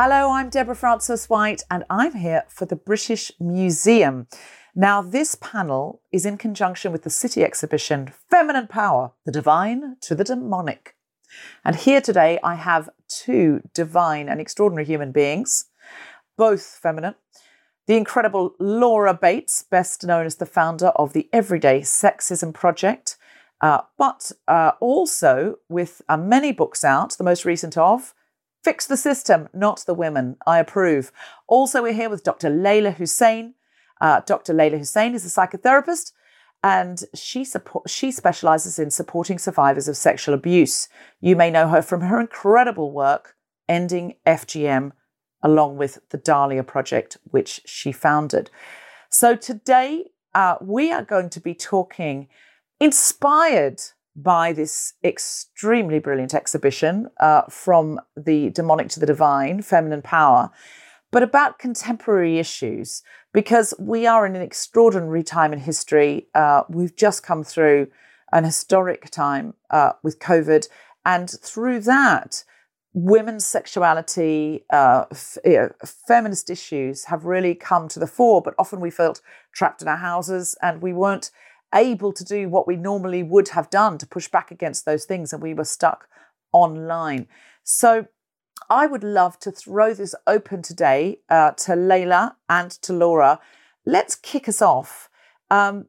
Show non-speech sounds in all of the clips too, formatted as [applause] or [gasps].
Hello, I'm Deborah Frances White, and I'm here for the British Museum. Now, this panel is in conjunction with the Citi exhibition Feminine Power, the Divine to the Demonic. And here today, I have two divine and extraordinary human beings, both feminine. The incredible Laura Bates, best known as the founder of the Everyday Sexism Project, uh, but uh, also with uh, many books out, the most recent of Fix the system, not the women. I approve. Also, we're here with Dr. Leyla Hussein. Uh, Dr. Leyla Hussein is a psychotherapist and she support, she specializes in supporting survivors of sexual abuse. You may know her from her incredible work ending FGM along with the Dahlia project which she founded. So today uh, we are going to be talking inspired by this extremely brilliant exhibition uh, from the demonic to the divine, feminine power, but about contemporary issues because we are in an extraordinary time in history. Uh, we've just come through an historic time uh, with COVID, and through that, women's sexuality, uh, f- feminist issues have really come to the fore. But often we felt trapped in our houses and we weren't able to do what we normally would have done to push back against those things, and we were stuck online. So I would love to throw this open today uh, to Leyla and to Laura. Let's kick us off. Um,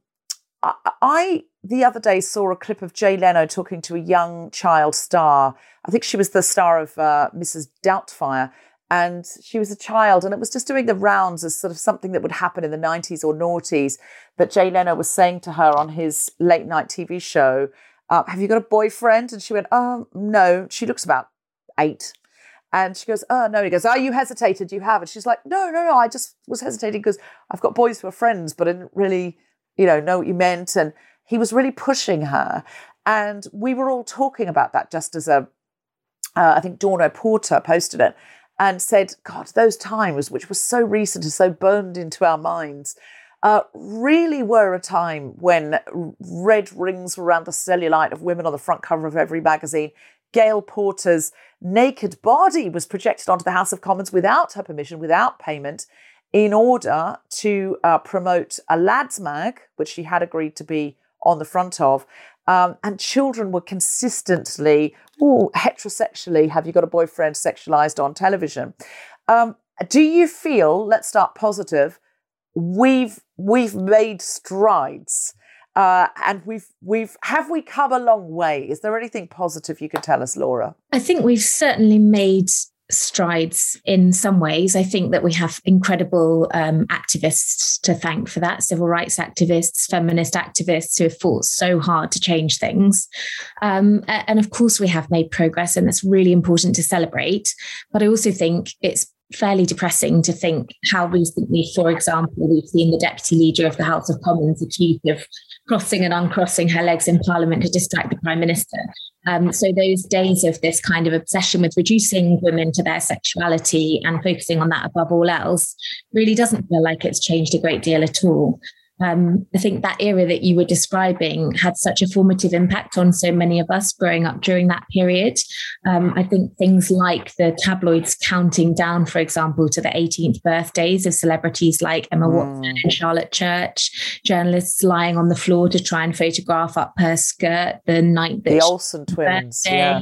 I, I the other day saw a clip of Jay Leno talking to a young child star. I think she was the star of uh, Mrs. Doubtfire, and she was a child and it was just doing the rounds as sort of something that would happen in the 90s or noughties that jay leno was saying to her on his late night tv show uh, have you got a boyfriend? And she went oh no. She looks about eight. And she goes oh no. He goes oh you hesitated you have and she's like no no no i just was hesitating because i've got boys who are friends but i didn't really you know know what you meant. And he was really pushing her. And we were all talking about that just as a, uh, I think Dawn Porter posted it and said, God, those times, which were so recent and so burned into our minds, uh, really were a time when red rings were around the cellulite of women on the front cover of every magazine. Gail Porter's naked body was projected onto the House of Commons without her permission, without payment, in order to uh, promote a lads mag, which she had agreed to be on the front of. Um, and children were consistently, oh, heterosexually, have you got a boyfriend sexualized on television? Um, do you feel, let's start positive, we've we've made strides uh, and we've we've have we come a long way is there anything positive you can tell us laura i think we've certainly made strides in some ways. I think that we have incredible um, activists to thank for that civil rights activists, feminist activists who have fought so hard to change things. Um, and of course, we have made progress, and that's really important to celebrate. But I also think it's fairly depressing to think how recently, for example, we've seen the deputy leader of the House of Commons accused of crossing and uncrossing her legs in Parliament to distract the Prime Minister. Um, so those days of this kind of obsession with reducing women to their sexuality and focusing on that above all else really doesn't feel like it's changed a great deal at all um, I think that era that you were describing had such a formative impact on so many of us growing up during that period. Um, I think things like the tabloids counting down, for example, to the 18th birthdays of celebrities like Emma mm. Watson and Charlotte Church, journalists lying on the floor to try and photograph up her skirt the night that the Olsen twins, birthday. yeah.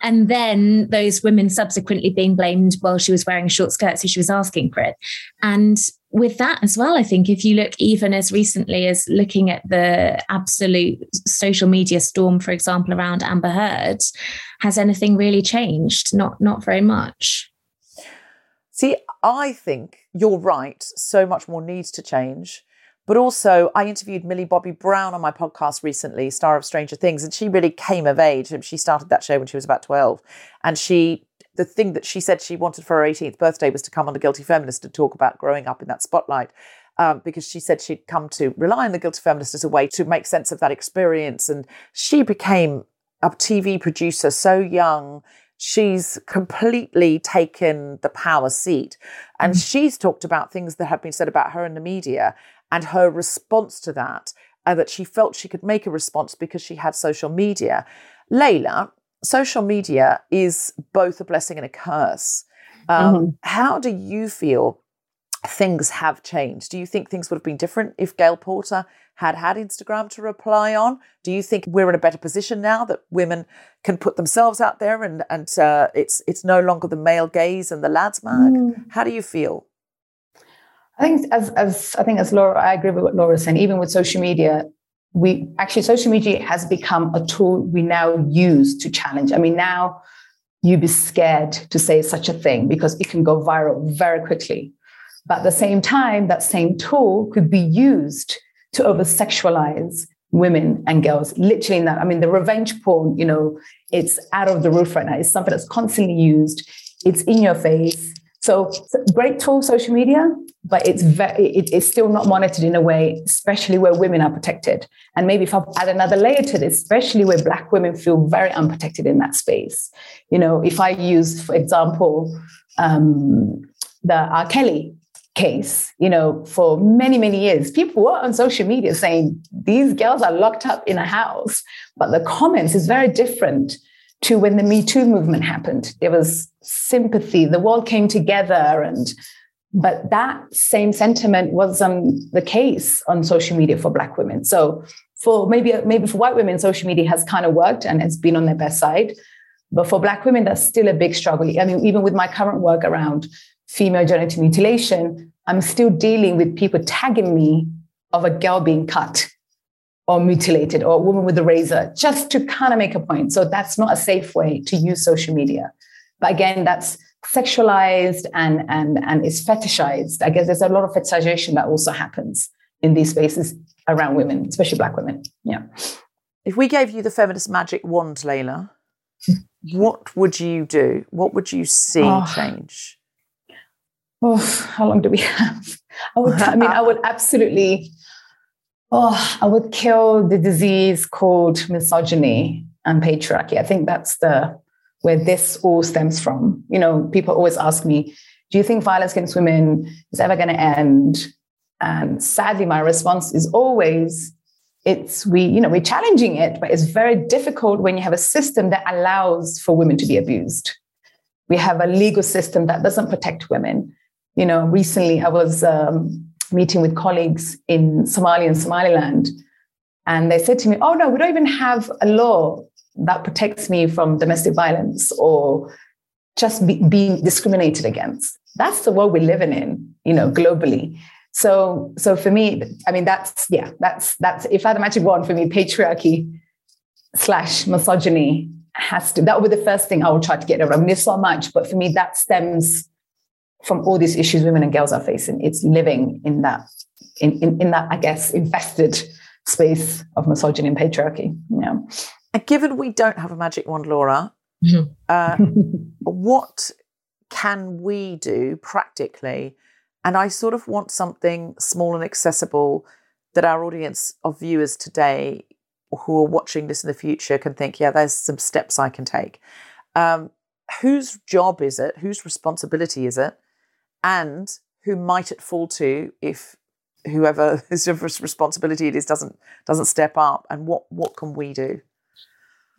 And then those women subsequently being blamed while she was wearing a short skirt, so she was asking for it. And with that as well, I think if you look even as recently as looking at the absolute social media storm, for example, around Amber Heard, has anything really changed? Not not very much. See, I think you're right. So much more needs to change. But also, I interviewed Millie Bobby Brown on my podcast recently, star of Stranger Things, and she really came of age. She started that show when she was about 12. And she the thing that she said she wanted for her 18th birthday was to come on the Guilty Feminist to talk about growing up in that spotlight. Um, because she said she'd come to rely on the Guilty Feminist as a way to make sense of that experience. And she became a TV producer so young. She's completely taken the power seat. And mm-hmm. she's talked about things that have been said about her in the media and her response to that, and that she felt she could make a response because she had social media. Leyla, social media is both a blessing and a curse. Um, mm-hmm. How do you feel things have changed? Do you think things would have been different if Gail Porter had had Instagram to reply on? Do you think we're in a better position now that women can put themselves out there and and uh, it's it's no longer the male gaze and the lads mag? Mm. How do you feel? I think as as I think as Laura, I agree with what Laura's saying. Even with social media, we actually social media has become a tool we now use to challenge. I mean, now you'd be scared to say such a thing because it can go viral very quickly. But at the same time, that same tool could be used to over sexualize women and girls. Literally, in that, I mean, the revenge porn, you know, it's out of the roof right now. It's something that's constantly used. It's in your face. So, great tool, social media, but it's very, it, it's still not monitored in a way, especially where women are protected. And maybe if I add another layer to this, especially where Black women feel very unprotected in that space. You know, if I use, for example, um, the R. Kelly case, you know, for many, many years, people were on social media saying these girls are locked up in a house. But the comments is very different to when the Me Too movement happened. There was sympathy, the world came together and but that same sentiment wasn't um, the case on social media for black women. So for maybe maybe for white women, social media has kind of worked and it's been on their best side. But for black women, that's still a big struggle. I mean, even with my current work around female genital mutilation, I'm still dealing with people tagging me of a girl being cut or mutilated or a woman with a razor just to kind of make a point. So that's not a safe way to use social media. But again, that's sexualized and and and is fetishized. I guess there's a lot of fetishization that also happens in these spaces around women, especially black women. Yeah. If we gave you the feminist magic wand, Leyla, what would you do? What would you see oh. change? Oh, how long do we have? I would. I mean, I would absolutely Oh, I would kill the disease called misogyny and patriarchy. I think that's the where this all stems from. You know, people always ask me, do you think violence against women is ever going to end? And sadly, my response is always, it's we, you know, we're challenging it, but it's very difficult when you have a system that allows for women to be abused. We have a legal system that doesn't protect women. You know, recently I was um, meeting with colleagues in Somalia and Somaliland, and they said to me, "Oh no, we don't even have a law that protects me from domestic violence or just be, being discriminated against." That's the world we're living in, you know, globally. So, so for me, I mean, that's yeah, that's that's if I had a magic wand for me, patriarchy slash misogyny has to. That would be the first thing I would try to get around. I mean, there's so much, but for me, that stems from all these issues women and girls are facing. It's living in that in in, in that I guess infested space of misogyny and patriarchy. You know. And given we don't have a magic wand, Laura, mm-hmm. uh, [laughs] what can we do practically and I sort of want something small and accessible that our audience of viewers today who are watching this in the future can think, yeah, there's some steps I can take. Um, whose job is it? Whose responsibility is it? And who might it fall to if whoever [laughs] whose responsibility it is doesn't doesn't step up? And what what can we do?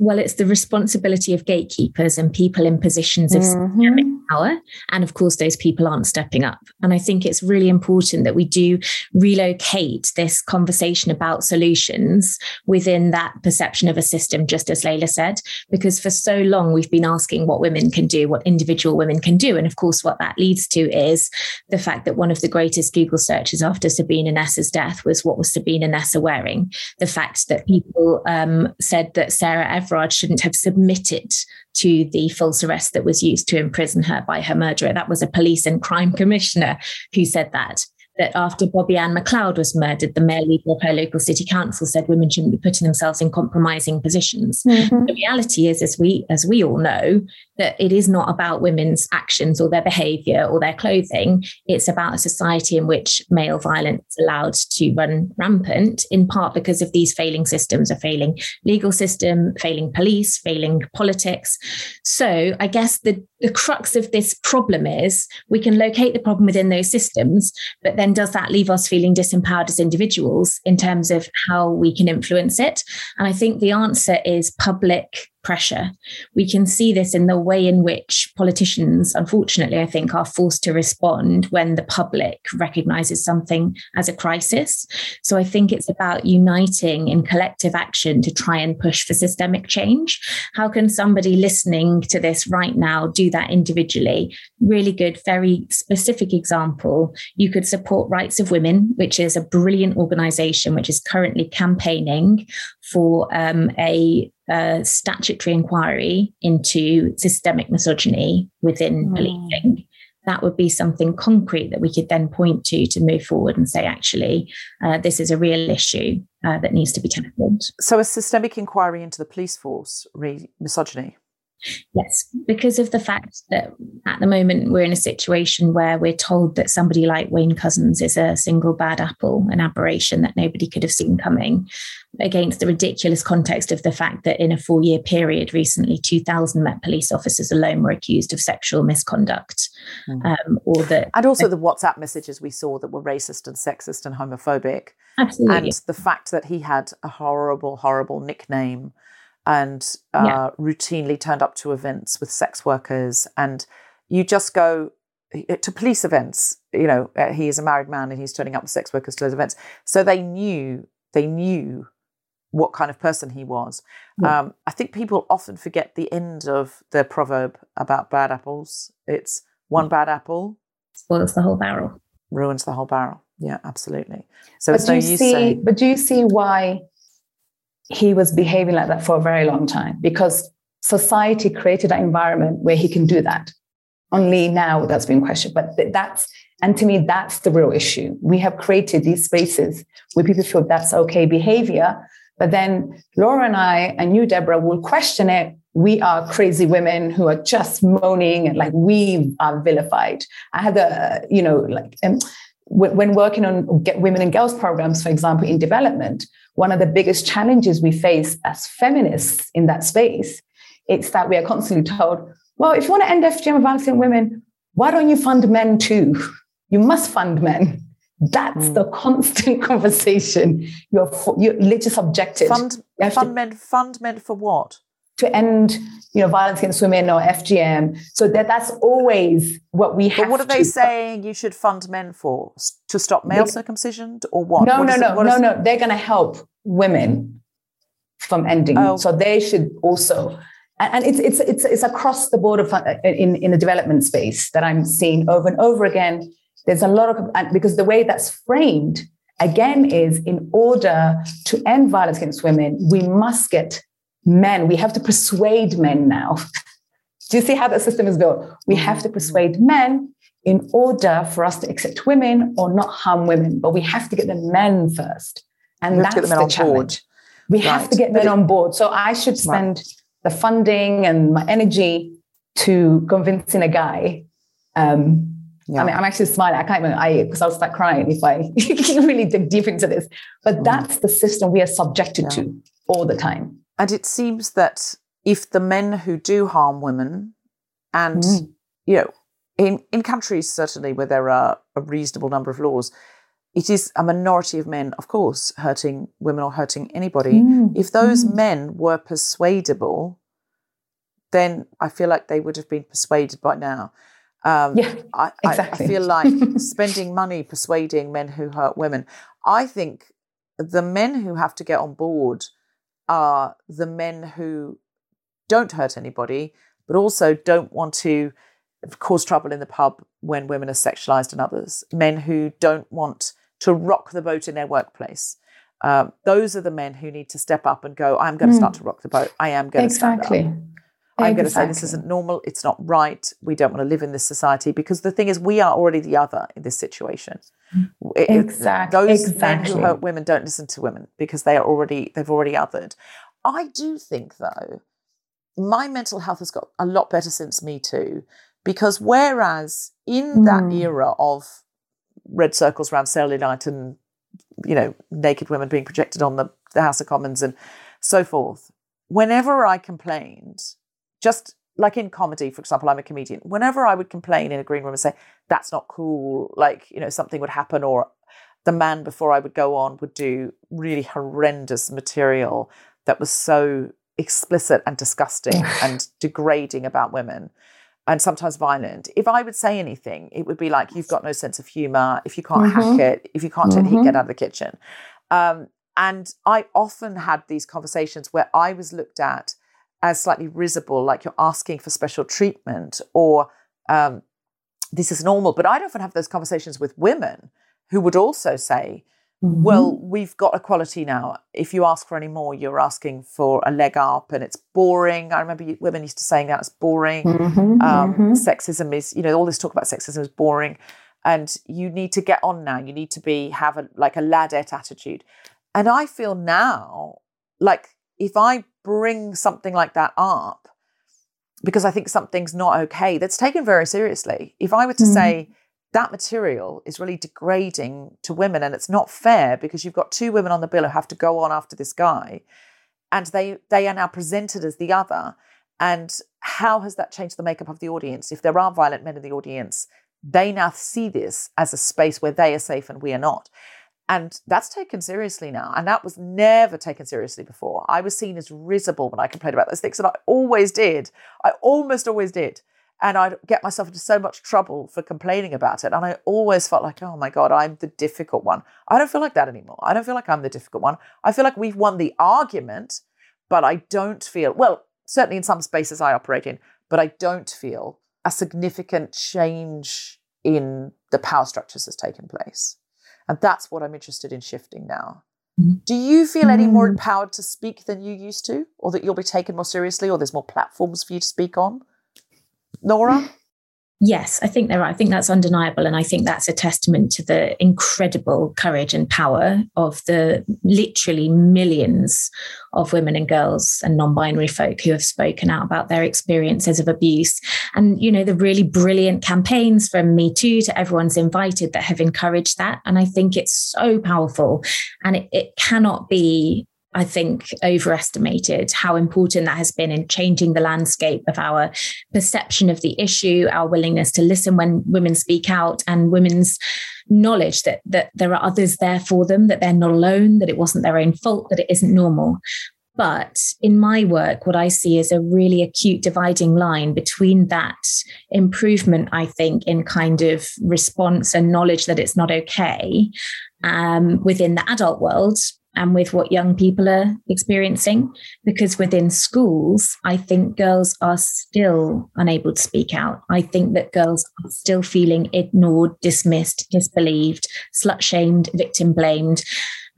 Well, it's the responsibility of gatekeepers and people in positions of mm-hmm. power. And of course, those people aren't stepping up. And I think it's really important that we do relocate this conversation about solutions within that perception of a system, just as Leyla said, because for so long we've been asking what women can do, what individual women can do. And of course, what that leads to is the fact that one of the greatest Google searches after Sabina Nessa's death was what was Sabina Nessa wearing? The fact that people um, said that Sarah Everard shouldn't have submitted to the false arrest that was used to imprison her by her murderer. That was a police and crime commissioner who said that that after Bobbi-Anne McLeod was murdered, the mayor leader of her local city council said women shouldn't be putting themselves in compromising positions. Mm-hmm. The reality is, as we as we all know, that it is not about women's actions or their behavior or their clothing. It's about a society in which male violence is allowed to run rampant, in part because of these failing systems, a failing legal system, failing police, failing politics. So I guess the the crux of this problem is we can locate the problem within those systems, but then does that leave us feeling disempowered as individuals in terms of how we can influence it? And I think the answer is public pressure. We can see this in the way in which politicians, unfortunately, I think, are forced to respond when the public recognizes something as a crisis. So I think it's about uniting in collective action to try and push for systemic change. How can somebody listening to this right now do that individually? Really good, very specific example. You could support Rights of Women, which is a brilliant organization which is currently campaigning for um, a a statutory inquiry into systemic misogyny within mm. policing, that would be something concrete that we could then point to to move forward and say, actually, uh, this is a real issue uh, that needs to be tackled. So, a systemic inquiry into the police force, re- misogyny? Yes, because of the fact that at the moment we're in a situation where we're told that somebody like Wayne Couzens is a single bad apple, an aberration that nobody could have seen coming, against the ridiculous context of the fact that in a four year period recently, 2,000 Met police officers alone were accused of sexual misconduct. Mm. Um, or that, and also the WhatsApp messages we saw that were racist and sexist and homophobic. Absolutely. And the fact that he had a horrible, horrible nickname and uh, yeah. routinely turned up to events with sex workers. And you just go to police events. You know, uh, he is a married man and he's turning up with sex workers to those events. So they knew, they knew what kind of person he was. Yeah. Um, I think people often forget the end of the proverb about bad apples. It's one bad apple spoils the whole barrel, ruins the whole barrel. Yeah, absolutely. So but it's no use see, saying. But do you see why he was behaving like that for a very long time because society created an environment where he can do that. Only now that's been questioned. But that's, and to me, that's the real issue. We have created these spaces where people feel that's okay behavior. But then Laura and I and you, Deborah, will question it. We are crazy women who are just moaning and like we are vilified. I had a, you know, like, um, when working on get women and girls programs, for example, in development, one of the biggest challenges we face as feminists in that space, it's that we are constantly told, well, if you want to end FGM violence in women, why don't you fund men too? You must fund men. That's mm. the constant [laughs] conversation. You're, you're literally subjected. Fund, fund to, men, fund men for what? To end, you know, violence against women or FGM. So that that's always what we have. But what are they saying you should fund men for? To stop male they, circumcision or what? No, what no, no, no, no. They're going to help women from ending. Oh. So they should also and it's it's it's it's across the board of uh, in in the development space that I'm seeing over and over again. There's a lot of because the way that's framed again is in order to end violence against women, we must get men. We have to persuade men now. Do you see how the system is built? We have to persuade men in order for us to accept women or not harm women, but we have to get the men first, and that's the challenge. Board. We right. have to get men on board. So I should spend. Right the funding and my energy to convincing a guy. Um, yeah. I mean, I'm actually smiling. I can't even, I, because I'll start crying if I [laughs] really dig deep into this. But mm. that's the system we are subjected yeah. to all the time. And it seems that if the men who do harm women, and, mm. you know, in, in countries certainly where there are a reasonable number of laws, it is a minority of men, of course, hurting women or hurting anybody. Mm. If those mm. men were persuadable, then I feel like they would have been persuaded by now. Um, yeah, I, exactly. I, I feel like [laughs] spending money persuading men who hurt women. I think the men who have to get on board are the men who don't hurt anybody, but also don't want to cause trouble in the pub when women are sexualized and others. Men who don't want to rock the boat in their workplace. Um, those are the men who need to step up and go, I'm going to start to rock the boat. I am going exactly. to stand up. I'm going to say this isn't normal. It's not right. We don't want to live in this society because the thing is, we are already the other in this situation. exactly. those exactly. men who hurt women don't listen to women because they are already they've already othered. I do think though, my mental health has got a lot better since Me Too because whereas in mm. that era of red circles around cellulite and you know naked women being projected on the, the House of Commons and so forth. Whenever I complained, just like in comedy, for example, I'm a comedian. Whenever I would complain in a green room and say that's not cool, like you know something would happen, or the man before I would go on would do really horrendous material that was so explicit and disgusting [laughs] and degrading about women and sometimes violent. If I would say anything, it would be like, you've got no sense of humor. If you can't mm-hmm. hack it, if you can't mm-hmm. heat, get out of the kitchen. Um, and I often had these conversations where I was looked at as slightly risible, like you're asking for special treatment or um, this is normal. But I'd often have those conversations with women who would also say, Mm-hmm. Well, we've got equality now. If you ask for any more, you're asking for a leg up, and it's boring. I remember women used to saying that it's boring. Mm-hmm, um, mm-hmm. Sexism is, you know, all this talk about sexism is boring, and you need to get on now. You need to be have a like a ladette attitude. And I feel now like if I bring something like that up because I think something's not okay, that's taken very seriously. If I were to say mm-hmm that material is really degrading to women and it's not fair because you've got two women on the bill who have to go on after this guy and they they are now presented as the other and how has that changed the makeup of the audience? If there are violent men in the audience they now see this as a space where they are safe and we are not and that's taken seriously now and that was never taken seriously before i was seen as risible when i complained about those things and i always did i almost always did and I'd get myself into so much trouble for complaining about it. And I always felt like, oh my God, I'm the difficult one. I don't feel like that anymore. I don't feel like I'm the difficult one. I feel like we've won the argument, but I don't feel, well, certainly in some spaces I operate in, but I don't feel a significant change in the power structures has taken place. And that's what I'm interested in shifting now. Mm-hmm. Do you feel any more mm. empowered to speak than you used to, or that you'll be taken more seriously, or there's more platforms for you to speak on? Laura? Yes, I think they're right. I think that's undeniable. And I think that's a testament to the incredible courage and power of the literally millions of women and girls and non binary folk who have spoken out about their experiences of abuse. And, you know, the really brilliant campaigns from Me Too to Everyone's Invited that have encouraged that. And I think it's so powerful and it, it cannot be I think, overestimated how important that has been in changing the landscape of our perception of the issue, our willingness to listen when women speak out, and women's knowledge that that there are others there for them, that they're not alone, that it wasn't their own fault, that it isn't normal. But in my work, what I see is a really acute dividing line between that improvement, I think, in kind of response and knowledge that it's not okay um, within the adult world and with what young people are experiencing. Because within schools, I think girls are still unable to speak out. I think that girls are still feeling ignored, dismissed, disbelieved, slut shamed, victim blamed.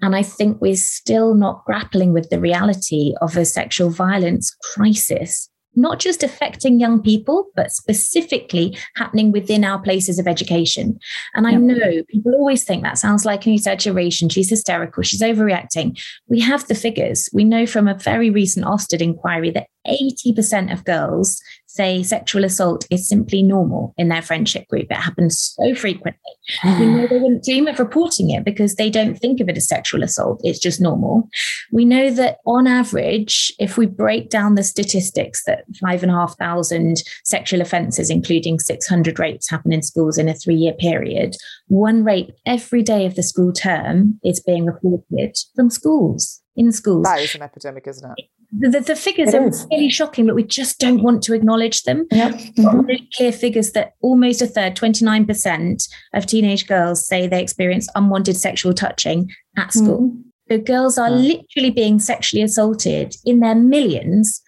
And I think we're still not grappling with the reality of a sexual violence crisis not just affecting young people, but specifically happening within our places of education. And I know people always think that sounds like an exaggeration. She's hysterical. She's overreacting. We have the figures. We know from a very recent Ofsted inquiry that 80% of girls say sexual assault is simply normal in their friendship group. It happens so frequently. we know they wouldn't dream of reporting it because they don't think of it as sexual assault. It's just normal. We know that on average, if we break down the statistics that five and a half thousand sexual offences, including 600 rapes, happen in schools in a three year period, one rape every day of the school term is being reported from schools in schools. That is an epidemic, isn't it? The, the figures it are is. really shocking, but we just don't want to acknowledge them. Yep. Mm-hmm. Really clear figures that almost a third, 29% of teenage girls say they experience unwanted sexual touching at school. Mm-hmm. So girls are yeah. literally being sexually assaulted in their millions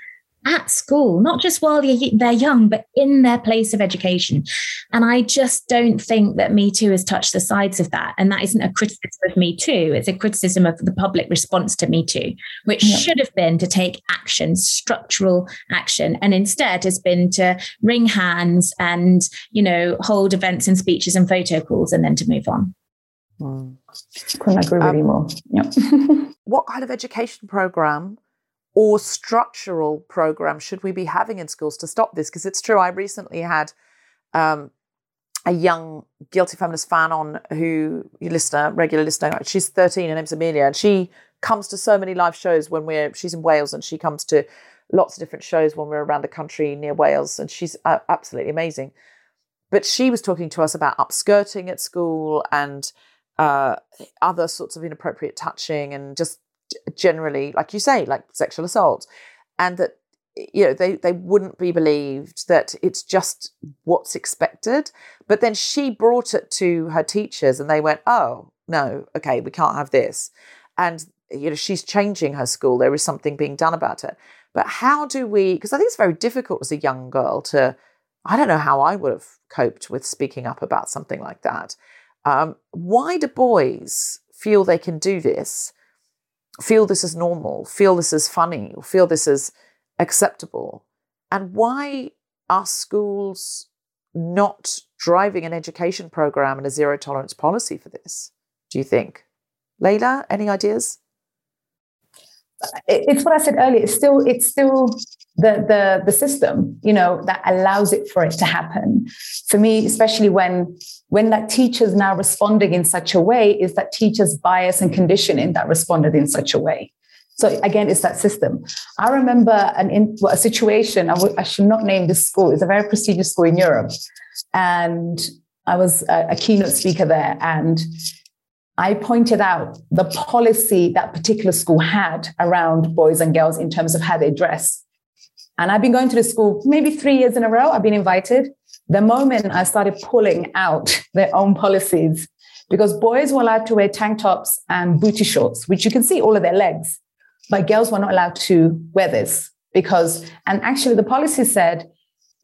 at school, not just while they're young, but in their place of education. And I just don't think that Me Too has touched the sides of that. And that isn't a criticism of Me Too, it's a criticism of the public response to Me Too, which yeah. should have been to take action, structural action, and instead has been to wring hands and, you know, hold events and speeches and photo calls and then to move on. Mm. Couldn't agree with um, you more. Yeah. [laughs] what kind of education program or structural program should we be having in schools to stop this? Because it's true, I recently had um, a young guilty feminist fan on who listener, regular listener. She's 13, her name's Amelia, and she comes to so many live shows when we're. She's in Wales, and she comes to lots of different shows when we're around the country near Wales, and she's uh, absolutely amazing. But she was talking to us about upskirting at school and uh, other sorts of inappropriate touching and just generally, like you say, like sexual assault, and that you know they they wouldn't be believed that it's just what's expected. But then she brought it to her teachers, and they went, "Oh no, okay, we can't have this," and you know she's changing her school. There is something being done about it. But how do we? Because I think it's very difficult as a young girl to. I don't know how I would have coped with speaking up about something like that. Um, why do boys feel they can do this feel this as normal, feel this as funny, or feel this as acceptable? And why are schools not driving an education program and a zero tolerance policy for this? Do you think? Leyla, any ideas? It's what I said earlier. It's still, it's still the the the system, you know, that allows it for it to happen. For me, especially when when that teachers now responding in such a way is that teachers bias and conditioning that responded in such a way so again it's that system i remember an in, well, a situation I, w- I should not name this school it's a very prestigious school in europe and i was a, a keynote speaker there and I pointed out the policy that particular school had around boys and girls in terms of how they dress. And I've been going to the school maybe three years in a row. I've been invited. The moment I started pulling out [laughs] their own policies, because boys were allowed to wear tank tops and booty shorts, which you can see all of their legs, but girls were not allowed to wear this because, and actually the policy said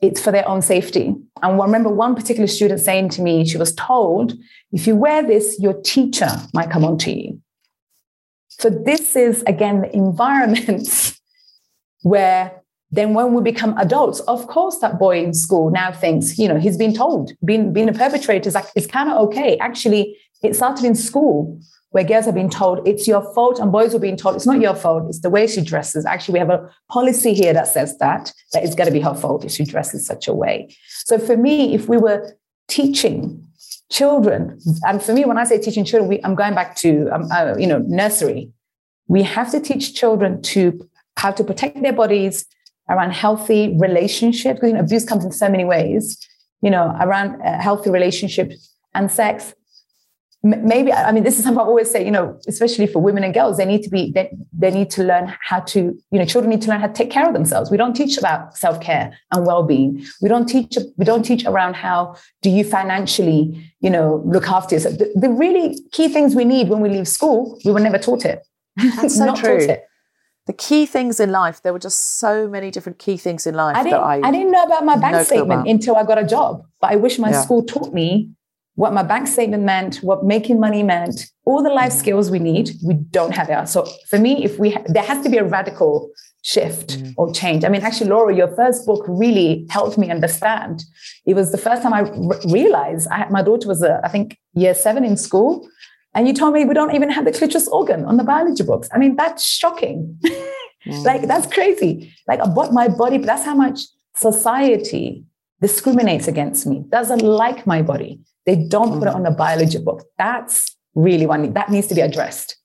it's for their own safety. And I remember one particular student saying to me, she was told, if you wear this, your teacher might come on to you. So this is again the environment [laughs] where then when we become adults, of course, that boy in school now thinks, you know, he's been told, being, being a perpetrator is like, it's kind of okay. Actually, it started in school where girls are being told it's your fault and boys are being told it's not your fault, it's the way she dresses. Actually, we have a policy here that says that, that it's got to be her fault if she dresses such a way. So for me, if we were teaching children, and for me, when I say teaching children, we, I'm going back to, um, uh, you know, nursery. We have to teach children to how to protect their bodies around healthy relationships, because you know, abuse comes in so many ways, you know, around uh, healthy relationships and sex maybe i mean this is something i always say you know especially for women and girls they need to be they, they need to learn how to you know children need to learn how to take care of themselves. We don't teach about self-care and well-being. We don't teach we don't teach around how do you financially you know look after yourself. The, the really key things we need when we leave school we were never taught it. That's [laughs] so true. the key things in life there were just so many different key things in life i didn't, I, I, didn't know about my bank statement until i got a job but i wish my yeah. school taught me what my bank statement meant, what making money meant, all the life skills we need, we don't have it. So for me, if we, ha- there has to be a radical shift mm. or change. I mean, actually, Laura, your first book really helped me understand. It was the first time I r- realized I had, my daughter was, a, I think, year seven in school. And you told me we don't even have the clitoris organ on the biology books. I mean, that's shocking. mm. [laughs] Like, that's crazy. Like, what my body, that's how much society discriminates against me, doesn't like my body. They don't mm-hmm. put it on the biology book. That's really one that needs to be addressed,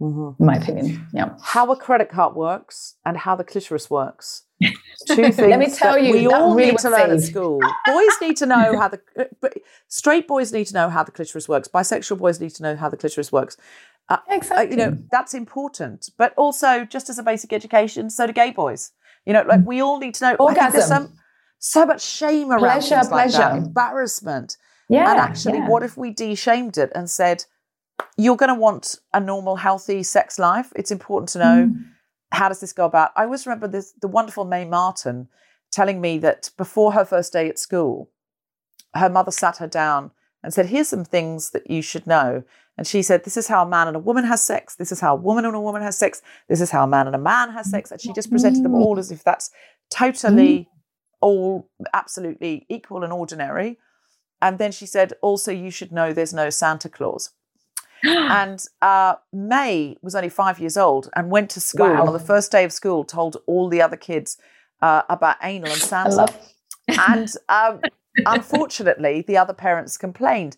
mm-hmm. in my opinion. Yeah. How a credit card works and how the clitoris works. [laughs] Two things. Let me tell you, we all really need to learn at school. boys need to know how the [laughs] straight boys need to know how the clitoris works. Bisexual boys need to know how the clitoris works. Uh, exactly. Uh, you know that's important, but also just as a basic education, so do gay boys. You know, like we all need to know. Orgasm. Some, so much shame around pleasure, things like that, embarrassment. Yeah. And actually, yeah. what if we de-shamed it and said, you're going to want a normal, healthy sex life. It's important to know mm. how does this go about. I always remember this, the wonderful Mae Martin telling me that before her first day at school, her mother sat her down and said, Here's some things that you should know. And she said, This is how a man and a woman has sex. This is how a woman and a woman has sex. This is how a man and a man has sex. And she just presented them all as if that's totally mm. all absolutely equal and ordinary. And then she said, also, you should know there's no Santa Claus. [gasps] and uh, Mae was only five years old and went to school wow. on the first day of school, told all the other kids uh, about anal and Santa. and [laughs] um, unfortunately, the other parents complained.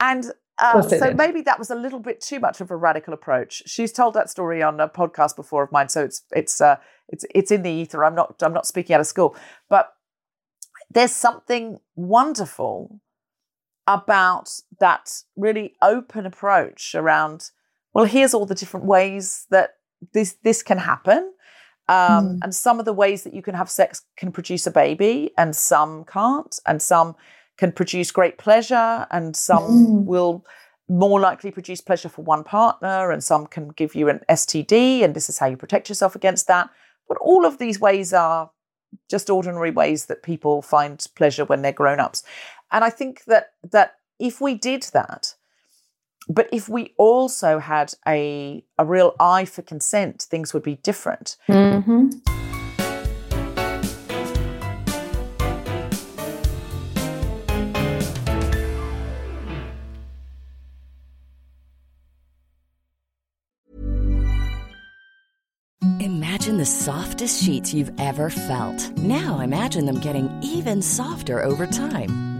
And uh, so maybe that was a little bit too much of a radical approach. She's told that story on a podcast before of mine, so it's it's uh, it's it's in the ether. I'm not I'm not speaking out of school, but there's something wonderful about that really open approach around well here's all the different ways that this this can happen um, mm. and some of the ways that you can have sex can produce a baby and some can't and some can produce great pleasure and some mm. will more likely produce pleasure for one partner and some can give you an std and this is how you protect yourself against that but all of these ways are just ordinary ways that people find pleasure when they're grown ups and I think that that if we did that, but if we also had a a real eye for consent, things would be different. Mm-hmm. Imagine the softest sheets you've ever felt. Now imagine them getting even softer over time.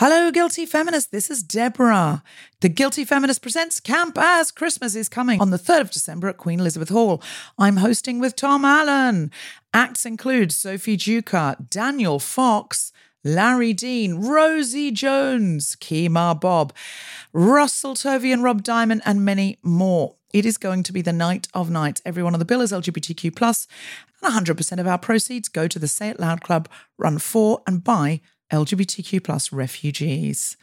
Hello, Guilty Feminist. This is Deborah. The Guilty Feminist presents Camp as Christmas is coming on the 3rd of December at Queen Elizabeth Hall. I'm hosting with Tom Allen. Acts include Sophie Duker, Daniel Fox, Larry Dean, Rosie Jones, Kemah Bob, Russell Tovey and Rob Diamond, and many more. It is going to be the night of nights. Everyone on the bill is LGBTQ, and 100% of our proceeds go to the Say It Loud Club, run for and by LGBTQ plus refugees.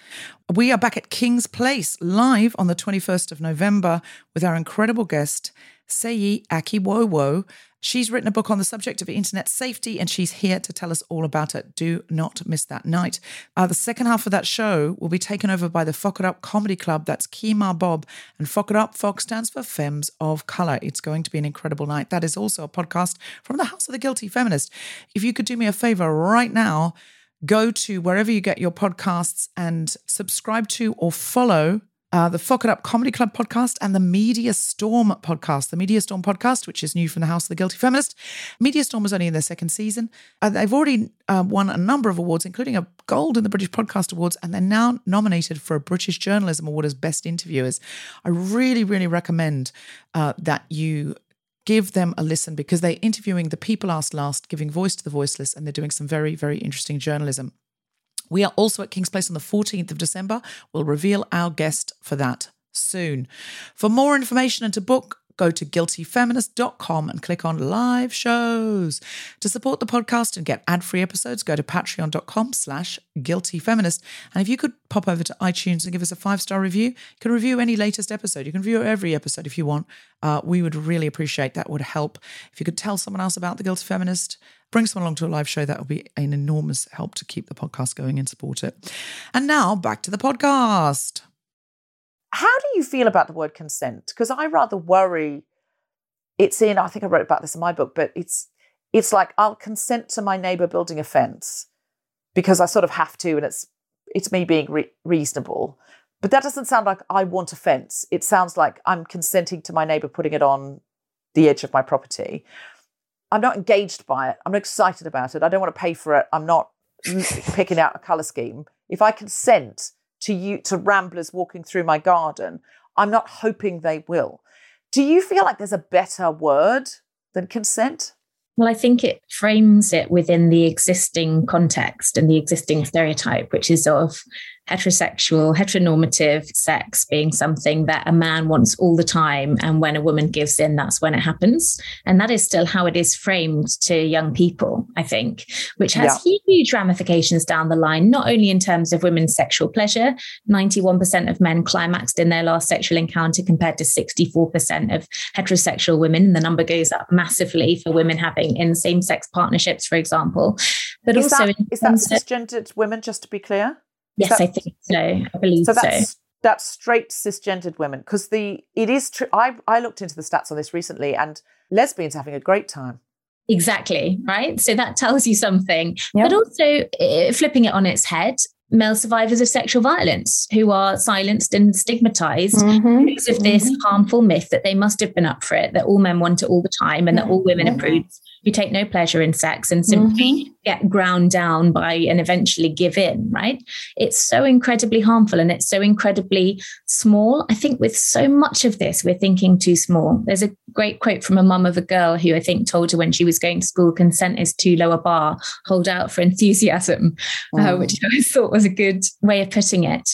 We are back at King's Place live on the 21st of November with our incredible guest, Seyi Akiwowo. She's written a book on the subject of internet safety and she's here to tell us all about it. Do not miss that night. Uh, the second half of that show will be taken over by the FOC It Up Comedy Club. That's Kemah Bob. And FOC It Up, Fox stands for Femmes of Colour. It's going to be an incredible night. That is also a podcast from the House of the Guilty Feminist. If you could do me a favor right now, go to wherever you get your podcasts and subscribe to or follow uh, the FOC It Up Comedy Club podcast and the Media Storm podcast. The Media Storm podcast, which is new from the House of the Guilty Feminist. Media Storm was only in their second season. Uh, they've already uh, won a number of awards, including a gold in the British Podcast Awards, and they're now nominated for a British Journalism Award as Best Interviewers. I really, really recommend uh, that you give them a listen because they're interviewing the people asked last, giving voice to the voiceless, and they're doing some very, very interesting journalism. We are also at King's Place on the 14th of December. We'll reveal our guest for that soon. For more information and to book, go to guiltyfeminist.com and click on live shows. To support the podcast and get ad-free episodes, go to patreon.com slash guiltyfeminist. And if you could pop over to iTunes and give us a five-star review, you can review any latest episode. You can review every episode if you want. Uh, we would really appreciate that would help. If you could tell someone else about the Guilty Feminist, bring someone along to a live show, that would be an enormous help to keep the podcast going and support it. And now back to the podcast. How do you feel about the word consent? Because I rather worry it's in, I think I wrote about this in my book, but it's it's like I'll consent to my neighbor building a fence because I sort of have to and it's it's me being re- reasonable. But that doesn't sound like I want a fence. It sounds like I'm consenting to my neighbor putting it on the edge of my property. I'm not engaged by it. I'm not excited about it. I don't want to pay for it. I'm not picking out a color scheme. If I consent to you to ramblers walking through my garden, I'm not hoping they will. Do you feel like there's a better word than consent? Well, I think it frames it within the existing context and the existing stereotype, which is of heterosexual, heteronormative sex being something that a man wants all the time. And when a woman gives in, that's when it happens. And that is still how it is framed to young people, I think, which has yeah. huge ramifications down the line, not only in terms of women's sexual pleasure. 91% of men climaxed in their last sexual encounter compared to 64% of heterosexual women. And the number goes up massively for women having in same sex partnerships, for example. But is also, that, is that cisgendered women, just to be clear? Yes, that, I think so. I believe so. That's, so. that's straight cisgendered women because the it is true. I I looked into the stats on this recently, and lesbians having a great time. Exactly right. So that tells you something, yep. but also uh, flipping it on its head. Male survivors of sexual violence who are silenced and stigmatized mm-hmm. because of this mm-hmm. harmful myth that they must have been up for it, that all men want it all the time, and that all women are prudes who take no pleasure in sex and simply mm-hmm. get ground down by and eventually give in, right? It's so incredibly harmful and it's so incredibly small. I think with so much of this, we're thinking too small. There's a great quote from a mum of a girl who I think told her when she was going to school consent is too low a bar, hold out for enthusiasm, uh, which I thought was a good way of putting it.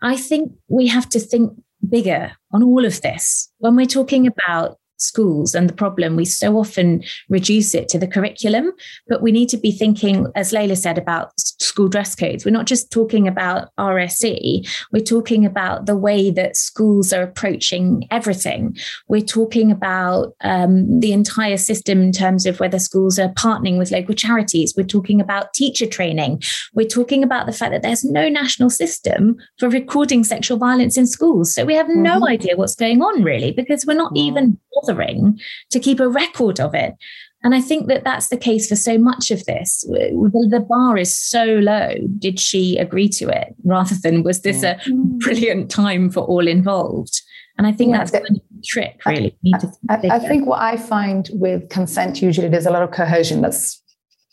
I think we have to think bigger on all of this. When we're talking about schools and the problem, we so often reduce it to the curriculum. But we need to be thinking, as Leyla said, about school dress codes. We're not just talking about RSE, we're talking about the way that schools are approaching everything. We're talking about um, the entire system in terms of whether schools are partnering with local charities. We're talking about teacher training. We're talking about the fact that there's no national system for recording sexual violence in schools. So we have no mm-hmm. idea what's going on really because we're not mm-hmm. even bothering to keep a record of it. And I think that that's the case for so much of this. The bar is so low. Did she agree to it? Rather than was this a brilliant time for all involved? And I think yeah, that's the, kind of the trick, really. I, I, I think what I find with consent, usually there's a lot of coercion that's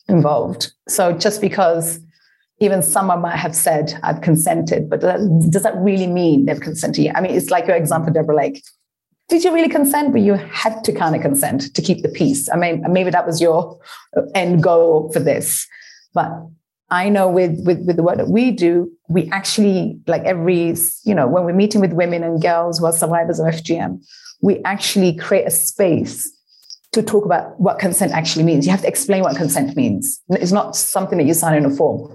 involved. So just because even someone might have said, I've consented, but does that really mean they've consented? I mean, it's like your example, Deborah, like did you really consent? But you had to kind of consent to keep the peace. I mean, maybe that was your end goal for this. But I know with, with, with the work that we do, we actually, like every, you know, when we're meeting with women and girls who are survivors of FGM, we actually create a space to talk about what consent actually means. You have to explain what consent means. It's not something that you sign in a form.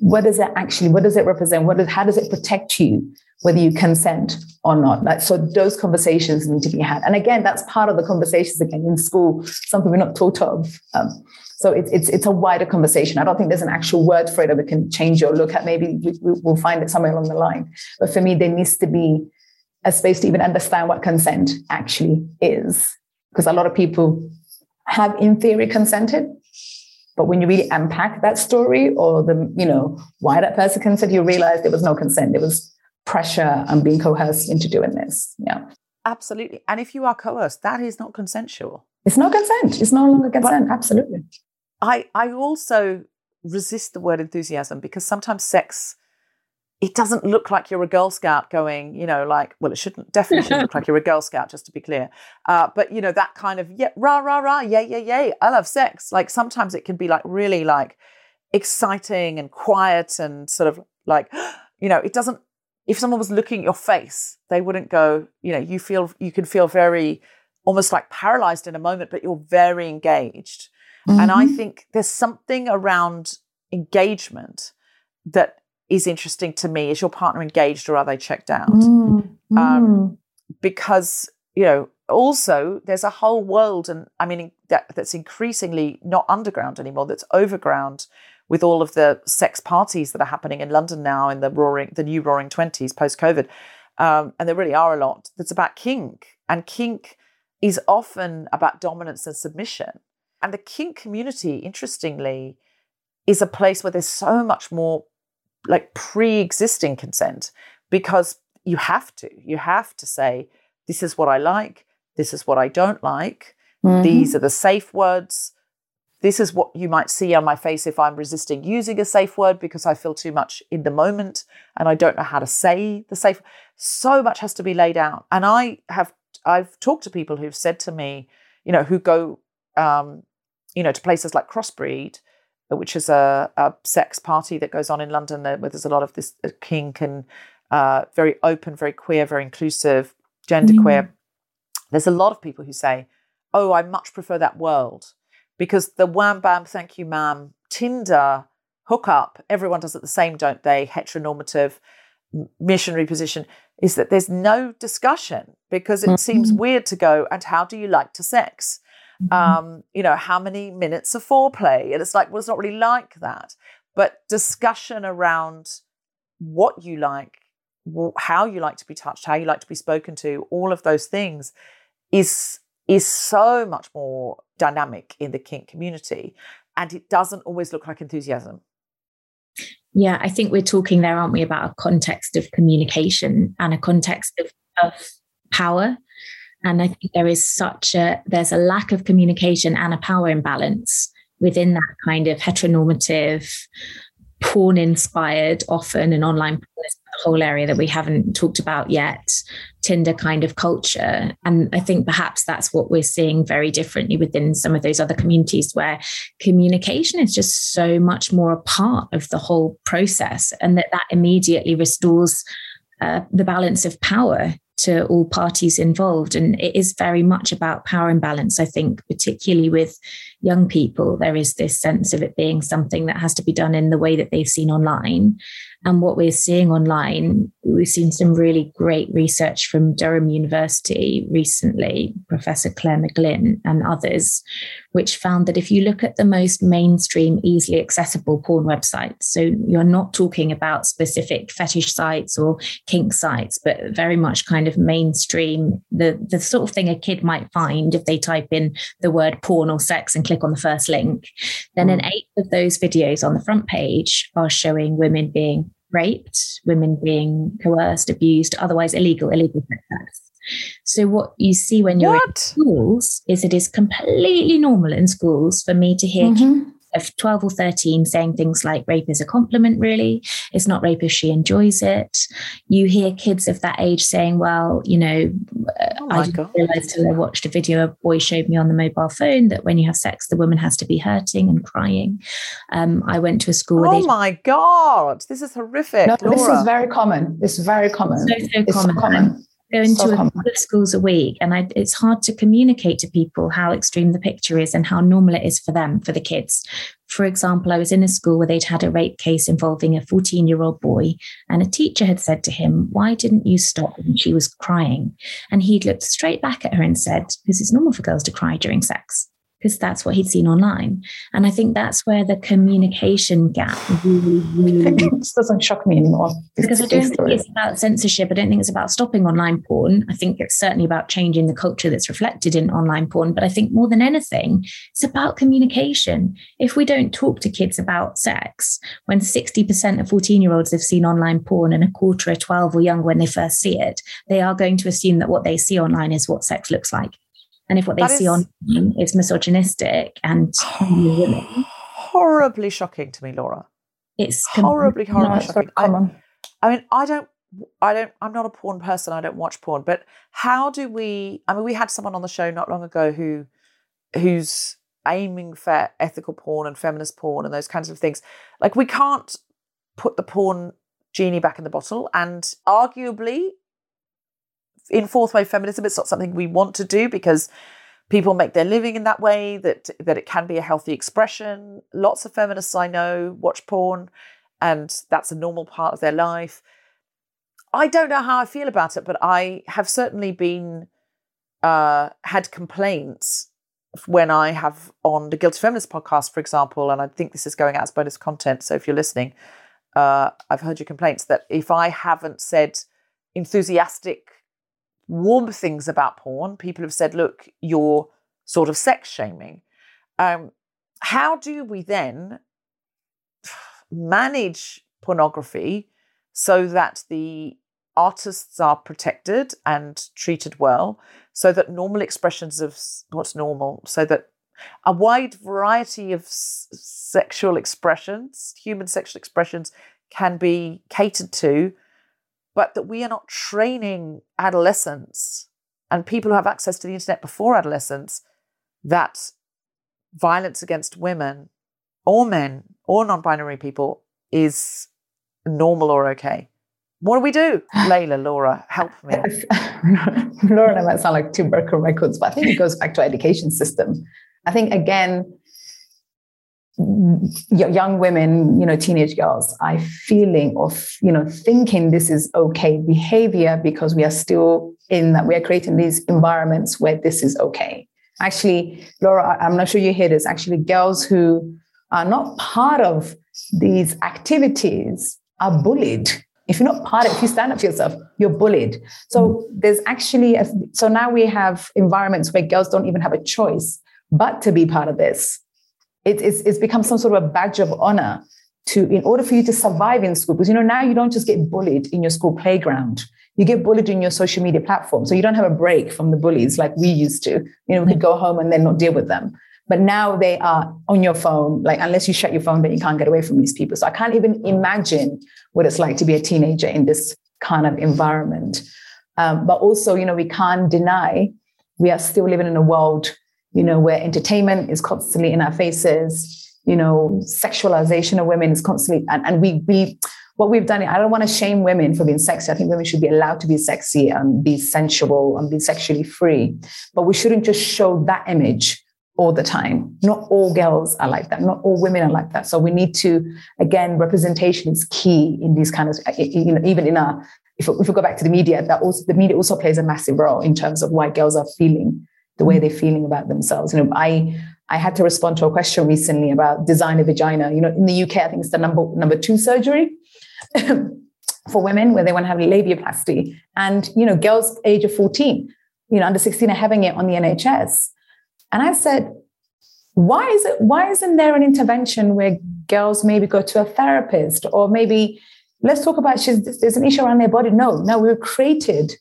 What does it actually, what does it represent? What does, how does it protect you? whether you consent or not. Like, so those conversations need to be had. And again, that's part of the conversations again in school, something we're not taught of. Um, so it's, it's, it's a wider conversation. I don't think there's an actual word for it that we can change or look at. Maybe we, we'll find it somewhere along the line. But for me, there needs to be a space to even understand what consent actually is. Because a lot of people have in theory consented, but when you really unpack that story or the, you know, why that person consented, you realize there was no consent. There was pressure and being coerced into doing this. Yeah. Absolutely. And if you are coerced, that is not consensual. It's not consent. It's no longer consent. But Absolutely. I, I also resist the word enthusiasm because sometimes sex it doesn't look like you're a Girl Scout going, you know, like, well, it shouldn't definitely shouldn't look like you're a Girl Scout, just to be clear. Uh, but you know, that kind of yeah, rah, rah, rah, yay, yay, yay, I love sex. Like sometimes it can be like really like exciting and quiet and sort of like, [gasps] you know, it doesn't if someone was looking at your face, they wouldn't go, you know, you feel you can feel very almost like paralyzed in a moment, but you're very engaged. Mm-hmm. And I mm-hmm. think there's something around engagement that is interesting to me. Is your partner engaged or are they checked out? Mm-hmm. Um, because, you know, also there's a whole world, and I mean, that, that's increasingly not underground anymore, that's overground with all of the sex parties that are happening in London now in the roaring, the new roaring twenties post COVID, um, and there really are a lot. That's about kink, and kink is often about dominance and submission. And the kink community, interestingly, is a place where there's so much more like pre-existing consent because you have to. You have to say, this is what I like, this is what I don't like. Mm-hmm. These are the safe words this is what you might see on my face if I'm resisting using a safe word because I feel too much in the moment and I don't know how to say the safe. So much has to be laid out. And I have I've talked to people who've said to me, you know, who go um, you know, to places like Crossbreed, which is a, a sex party that goes on in London where there's a lot of this uh, kink and uh, very open, very queer, very inclusive, genderqueer. Mm. There's a lot of people who say, "Oh, I much prefer that world." because the wham bam, thank you, ma'am, Tinder hookup, everyone does it the same, don't they? Heteronormative missionary position is that there's no discussion because it mm-hmm. seems weird to go, and how do you like to sex? Mm-hmm. Um, you know, how many minutes of foreplay? And it's like, well, it's not really like that. But discussion around what you like, how you like to be touched, how you like to be spoken to, all of those things is is so much more dynamic in the kink community. And it doesn't always look like enthusiasm. Yeah, I think we're talking there, aren't we, about a context of communication and a context of, of power. And I think there is such a there's a lack of communication and a power imbalance within that kind of heteronormative porn inspired often and online porn whole area that we haven't talked about yet tinder kind of culture. And i think perhaps that's what we're seeing very differently within some of those other communities where communication is just so much more a part of the whole process and that that immediately restores uh, the balance of power to all parties involved. And it is very much about power imbalance. I think, particularly with young people, there is this sense of it being something that has to be done in the way that they've seen online. And what we're seeing online, we've seen some really great research from Durham University recently, Professor Clare McGlynn and others, which found that if you look at the most mainstream, easily accessible porn websites, so you're not talking about specific fetish sites or kink sites, but very much kind of mainstream, the, the sort of thing a kid might find if they type in the word porn or sex and click on the first link, then an mm. eighth of those videos on the front page are showing women being raped, women being coerced, abused, otherwise illegal, illegal sex acts. So what you see when you're What? in schools is it is completely normal in schools for me to hear Mhm. Kids of 12 or 13 saying things like rape is a compliment really it's not rape if she enjoys it you hear kids of that age saying well you know uh, Oh i my didn't realize till i watched a video a boy showed me on the mobile phone that when you have sex the woman has to be hurting and crying um, i went to a school where Oh they my God, this is horrific. No, this is very common. This is very common. so so it's common. common. Go into So a common. couple of schools a week and I, it's hard to communicate to people how extreme the picture is and how normal it is for them for the kids. For example i was in a school where they'd had a rape case involving a 14 year old boy and a teacher had said to him why didn't you stop when she was crying? And he'd looked straight back at her and said because it's normal for girls to cry during sex because that's what he'd seen online and i think that's where the communication gap really really this doesn't shock me anymore. Because I don't think story. it's about censorship. I don't think it's about stopping online porn. I think it's certainly about changing the culture that's reflected in online porn. But I think more than anything, it's about communication. If we don't talk to kids about sex, when 60% of 14 year olds have seen online porn and a quarter are 12 or younger when they first see it, they are going to assume that what they see online is what sex looks like. And if what they That see is- online is misogynistic and [gasps] horribly shocking to me, Laura. it's Horribly, horribly shocking. I. I mean, I don't, I don't, I'm not a porn person. I don't watch porn. But how do we? I mean, we had someone on the show not long ago who, who's aiming for ethical porn and feminist porn and those kinds of things. Like, we can't put the porn genie back in the bottle. And arguably, in fourth wave feminism, it's not something we want to do because people make their living in that way. That that it can be a healthy expression. Lots of feminists I know watch porn and that's a normal part of their life. I don't know how I feel about it, but I have certainly been uh, had complaints when I have on the Guilty Feminist podcast, for example, and I think this is going out as bonus content. So if you're listening, uh, I've heard your complaints that if I haven't said enthusiastic, warm things about porn, people have said, "Look, you're sort of sex shaming." Um, how do we then manage pornography so that the artists are protected and treated well, so that normal expressions of what's normal, so that a wide variety of s- sexual expressions, human sexual expressions, can be catered to, but that we are not training adolescents and people who have access to the internet before adolescence that violence against women or men or non binary people is normal or okay. What do we do? [laughs] Leyla, Laura, help me. [laughs] Laura and I might sound like two broken records, but I think it goes back to education system. I think again, young women, you know, teenage girls are feeling of, you know, thinking this is okay behavior because we are still in that we are creating these environments where this is okay. Actually, Laura, I'm not sure you hear this. Actually, girls who are not part of these activities are bullied. If you're not part of if you stand up for yourself, you're bullied. So there's actually, a, so now we have environments where girls don't even have a choice but to be part of this. It, it's, it's become some sort of a badge of honor to, in order for you to survive in school, because you know, now you don't just get bullied in your school playground. You get bullied in your social media platform. So you don't have a break from the bullies like we used to. You know, we could go home and then not deal with them. But now they are on your phone. Like, unless you shut your phone, but you can't get away from these people. So I can't even imagine what it's like to be a teenager in this kind of environment. Um, but also, you know, we can't deny we are still living in a world, you know, where entertainment is constantly in our faces. You know, sexualization of women is constantly, and, and we we what we've done, I don't want to shame women for being sexy. I think women should be allowed to be sexy and be sensual and be sexually free. But we shouldn't just show that image all the time. Not all girls are like that. Not all women are like that. So we need to, again, representation is key in these kind of, uh, you know, even in our, if we go back to the media, that also, the media also plays a massive role in terms of why girls are feeling the way they're feeling about themselves. You know, I, I had to respond to a question recently about design designer vagina. You know, in the UK, I think it's the number number two surgery [laughs] for women where they want to have labiaplasty. And, you know, girls age of 14, you know, under 16 are having it on the NHS. And I said, why is it why isn't there an intervention where girls maybe go to a therapist or maybe let's talk about she's, there's an issue around their body no no we were created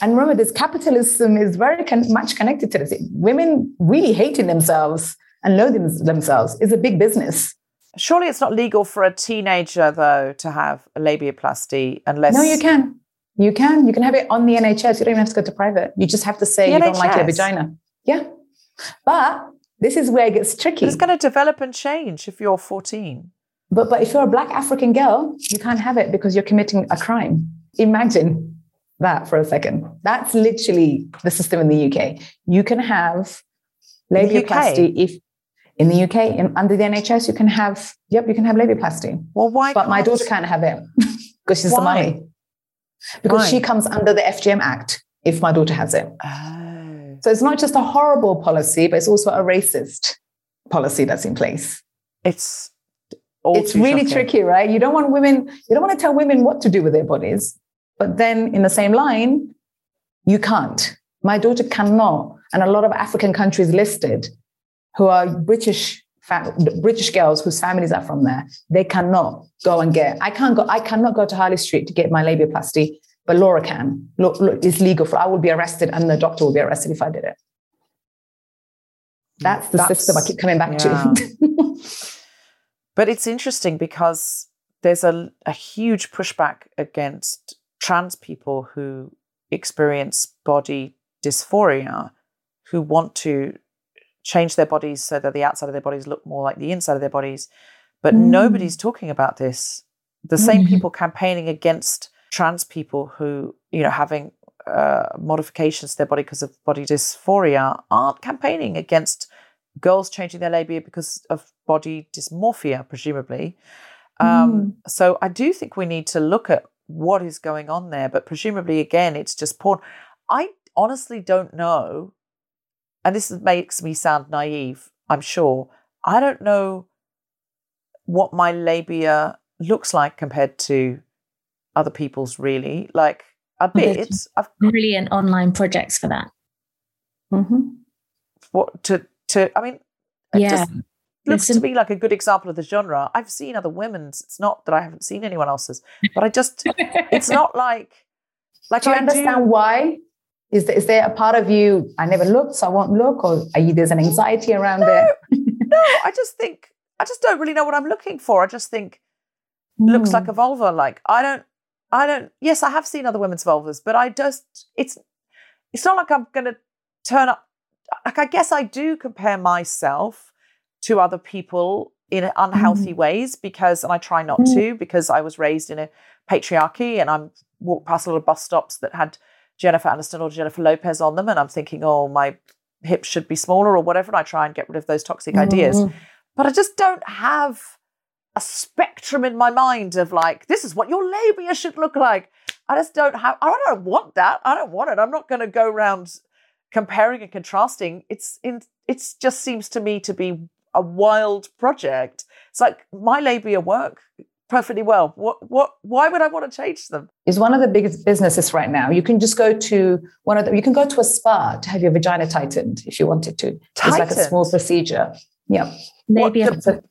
and remember this capitalism is very con- much connected to this. Women really hating themselves and loathing themselves is a big business. Surely it's not legal for a teenager though to have a labiaplasty unless no you can. You can. You can have it on the nhs you don't even have to go to private. You just have to say the you NHS. don't like your vagina. Yeah. But this is where it gets tricky. It's going to develop and change if you're 14. But, but if you're a black African girl, you can't have it because you're committing a crime. Imagine that for a second. That's literally the system in the UK. You can have labiaplasty if in the UK, in, under the NHS, you can have, yep, you can have labiaplasty. Well, why? But my daughter can't have it [laughs] because she's why? Somali. Because why? she comes under the FGM Act if my daughter has it. Uh, so it's not just a horrible policy, but it's also a racist policy that's in place. It's it's really shocking. tricky, right? You don't want women, you don't want to tell women what to do with their bodies, but then in the same line, you can't. My daughter cannot, and a lot of African countries listed who are British British girls whose families are from there, they cannot go and get. I can't go. I cannot go to Harley Street to get my labiaplasty but Laura can. it's legal for. I will be arrested, and the doctor will be arrested if I did it. That's the That's, system I keep coming back yeah. to. [laughs] but it's interesting because there's a, a huge pushback against trans people who experience body dysphoria, who want to change their bodies so that the outside of their bodies look more like the inside of their bodies. But mm. nobody's talking about this. The same mm. people campaigning against trans people who, you know, having uh, modifications to their body because of body dysphoria aren't campaigning against girls changing their labia because of body dysmorphia, presumably. Um, mm. So I do think we need to look at what is going on there, but presumably, again, it's just porn. I honestly don't know, and this makes me sound naive, I'm sure. I don't know what my labia looks like compared to other people's really like a bit I've, brilliant online projects for that mm-hmm. what to to i mean yeah looks to me like a good example of the genre i've seen other women's it's not that i haven't seen anyone else's but i just it's [laughs] not like like do you I understand do, why is there, is there a part of you i never looked so i won't look or are you there's an anxiety around no, it no [laughs] i just think i just don't really know what i'm looking for i just think mm. looks like hmm. a vulva like i don't I don't. Yes, I have seen other women's vulvas, but I just it's it's not like I'm going to turn up. Like I guess I do compare myself to other people in unhealthy mm. ways because, and I try not mm. to because I was raised in a patriarchy, and I'm walked past a lot of bus stops that had Jennifer Aniston or Jennifer Lopez on them, and I'm thinking, oh, my hips should be smaller or whatever, and I try and get rid of those toxic mm. ideas. But I just don't have a spectrum in my mind of like, this is what your labia should look like. I just don't have, I don't want that. I don't want it. I'm not going to go around comparing and contrasting. It's in, it just seems to me to be a wild project. It's like my labia work perfectly well. What, what, why would I want to change them? Is one of the biggest businesses right now. You can just go to one of the, you can go to a spa to have your vagina tightened if you wanted to. Tightened. It's like a small procedure. Yeah. Maybe what, the,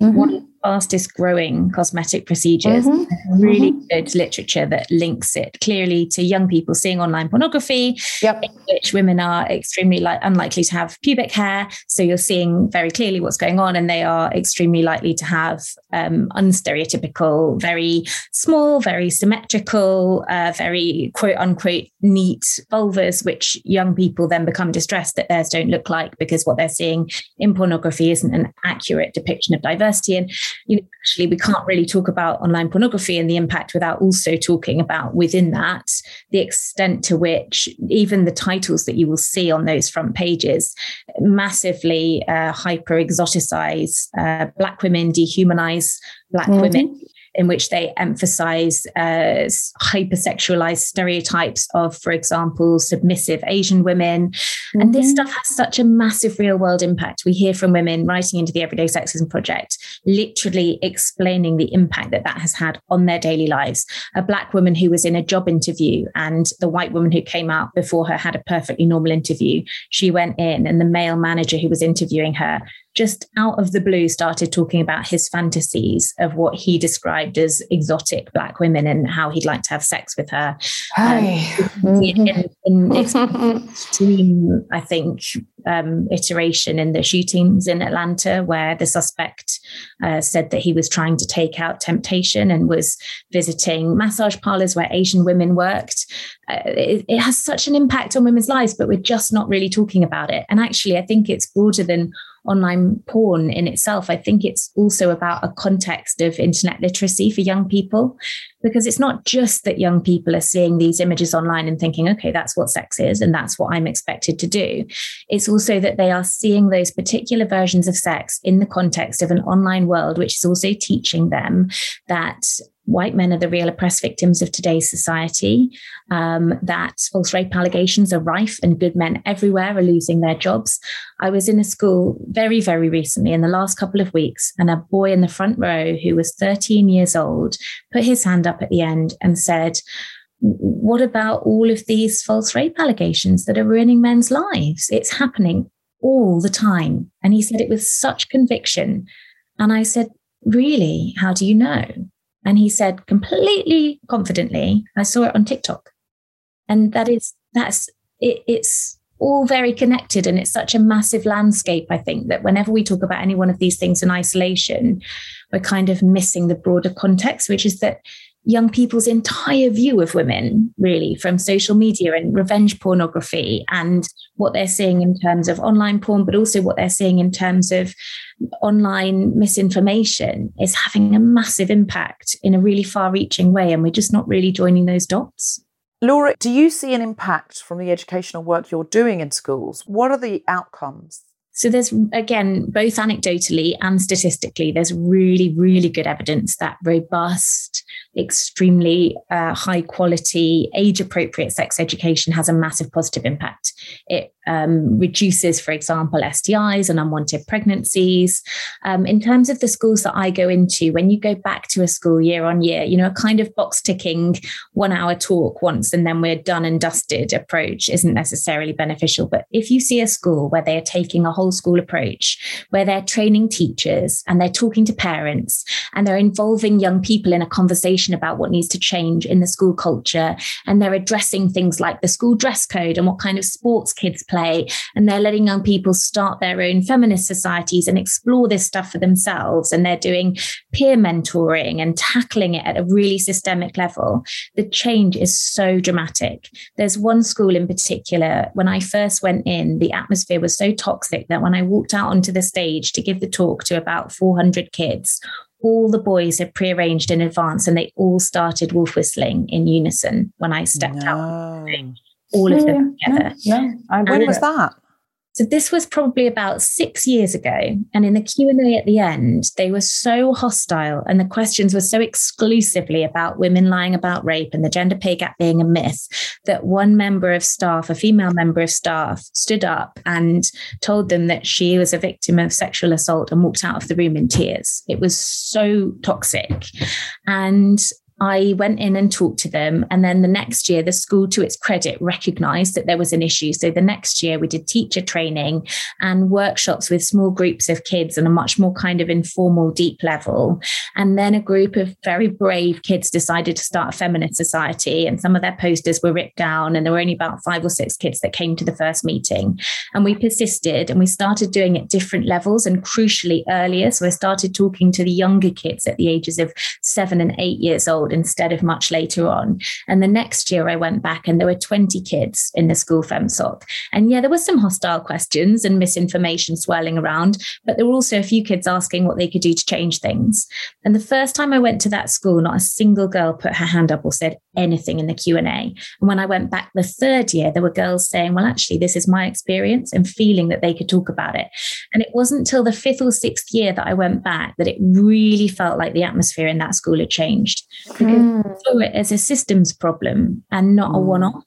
mm-hmm. one of the fastest growing cosmetic procedures. Mm-hmm. Really mm-hmm. good literature that links it clearly to young people seeing online pornography, yep. in which women are extremely li- unlikely to have pubic hair. So you're seeing very clearly what's going on, and they are extremely likely to have um, unstereotypical, very small, very symmetrical, uh, very quote unquote neat vulvas, which young people then become distressed that theirs don't look like because what they're seeing in pornography isn't an accurate depiction of diversity. And you know, actually, we can't really talk about online pornography and the impact without also talking about within that the extent to which even the titles that you will see on those front pages massively uh, hyper exoticize uh, Black women, dehumanize Black mm-hmm. women in which they emphasize uh, hypersexualized stereotypes of, for example, submissive Asian women. Mm-hmm. And this mm-hmm. stuff has such a massive real world impact. We hear from women writing into the Everyday Sexism Project, literally explaining the impact that that has had on their daily lives. A Black woman who was in a job interview and the white woman who came out before her had a perfectly normal interview. She went in, and the male manager who was interviewing her just out of the blue started talking about his fantasies of what he described as exotic black women and how he'd like to have sex with her. Hi. Um, in, in [laughs] extreme, I think, um, iteration in the shootings in Atlanta, where the suspect uh, said that he was trying to take out temptation and was visiting massage parlors where Asian women worked. Uh, it, it has such an impact on women's lives, but we're just not really talking about it. And actually, I think it's broader than online porn in itself. I think it's also about a context of internet literacy for young people, because it's not just that young people are seeing these images online and thinking, okay, that's what sex is and that's what I'm expected to do. It's also that they are seeing those particular versions of sex in the context of an online world, which is also teaching them that white men are the real oppressed victims of today's society, um, that false rape allegations are rife and good men everywhere are losing their jobs. I was in a school very, very recently in the last couple of weeks, and a boy in the front row who was 13 years old put his hand up at the end and said, what about all of these false rape allegations that are ruining men's lives? It's happening all the time. And he said it with such conviction. And I said, Really? How do you know? And he said completely confidently, I saw it on TikTok. And that is, that's, it, it's all very connected. And it's such a massive landscape, I think, that whenever we talk about any one of these things in isolation, we're kind of missing the broader context, which is that young people's entire view of women, really, from social media and revenge pornography and what they're seeing in terms of online porn, but also what they're seeing in terms of online misinformation is having a massive impact in a really far reaching way. And we're just not really joining those dots. Laura, do you see an impact from the educational work you're doing in schools? What are the outcomes? So there's again, both anecdotally and statistically, there's really, really good evidence that robust, extremely uh, high quality, age appropriate sex education has a massive positive impact. It um, reduces, for example, STIs and unwanted pregnancies. Um, in terms of the schools that I go into, when you go back to a school year on year, you know, a kind of box ticking one hour talk once and then we're done and dusted approach isn't necessarily beneficial. But if you see a school where they are taking a whole school approach, where they're training teachers and they're talking to parents and they're involving young people in a conversation about what needs to change in the school culture, and they're addressing things like the school dress code and what kind of sports kids play. And they're letting young people start their own feminist societies and explore this stuff for themselves. And they're doing peer mentoring and tackling it at a really systemic level. The change is so dramatic. There's one school in particular, when I first went in, the atmosphere was so toxic that when I walked out onto the stage to give the talk to about 400 kids, all the boys had prearranged in advance and they all started wolf whistling in unison when I stepped no. out. All of them together. No, no. when was that? So this was probably about six years ago, and in the Q and A at the end, they were so hostile, and the questions were so exclusively about women lying about rape and the gender pay gap being a myth that one member of staff, a female member of staff, stood up and told them that she was a victim of sexual assault and walked out of the room in tears. It was so toxic, and I went in and talked to them. And then the next year, the school, to its credit, recognized that there was an issue. So the next year, we did teacher training and workshops with small groups of kids on a much more kind of informal, deep level. And then a group of very brave kids decided to start a feminist society. And some of their posters were ripped down. And there were only about five or six kids that came to the first meeting. And we persisted and we started doing it different levels and crucially earlier. So I started talking to the younger kids at the ages of seven and eight years old instead of much later on. And the next year I went back and there were 20 kids in the school FemSoc. And yeah, there were some hostile questions and misinformation swirling around, but there were also a few kids asking what they could do to change things. And the first time I went to that school, not a single girl put her hand up or said anything in the Q&A. And when I went back the third year, there were girls saying, well, actually, this is my experience and feeling that they could talk about it. And it wasn't till the fifth or sixth year that I went back that it really felt like the atmosphere in that school had changed because mm. I saw it as a systems problem and not mm. a one-off.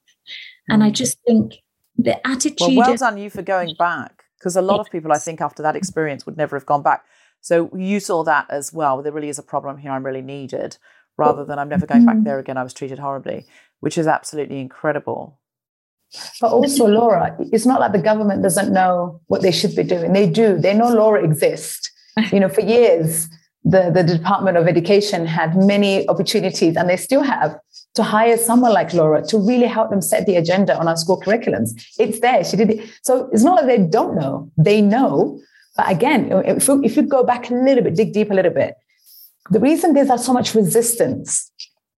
And I mm. just think the attitude. Well, well done you for going back because a lot of people, I think, after that experience would never have gone back. So you saw that as well. There really is a problem here. I'm really needed, rather than I'm never going back mm. there again. I was treated horribly, which is absolutely incredible. But also, Laura, it's not like the government doesn't know what they should be doing. They do. They know Laura exists. You know, for years, the, the Department of Education had many opportunities, and they still have, to hire someone like Laura to really help them set the agenda on our school curriculums. It's there. She did it. So it's not like they don't know. They know. But again, if you, if you go back a little bit, dig deep a little bit, the reason there's so much resistance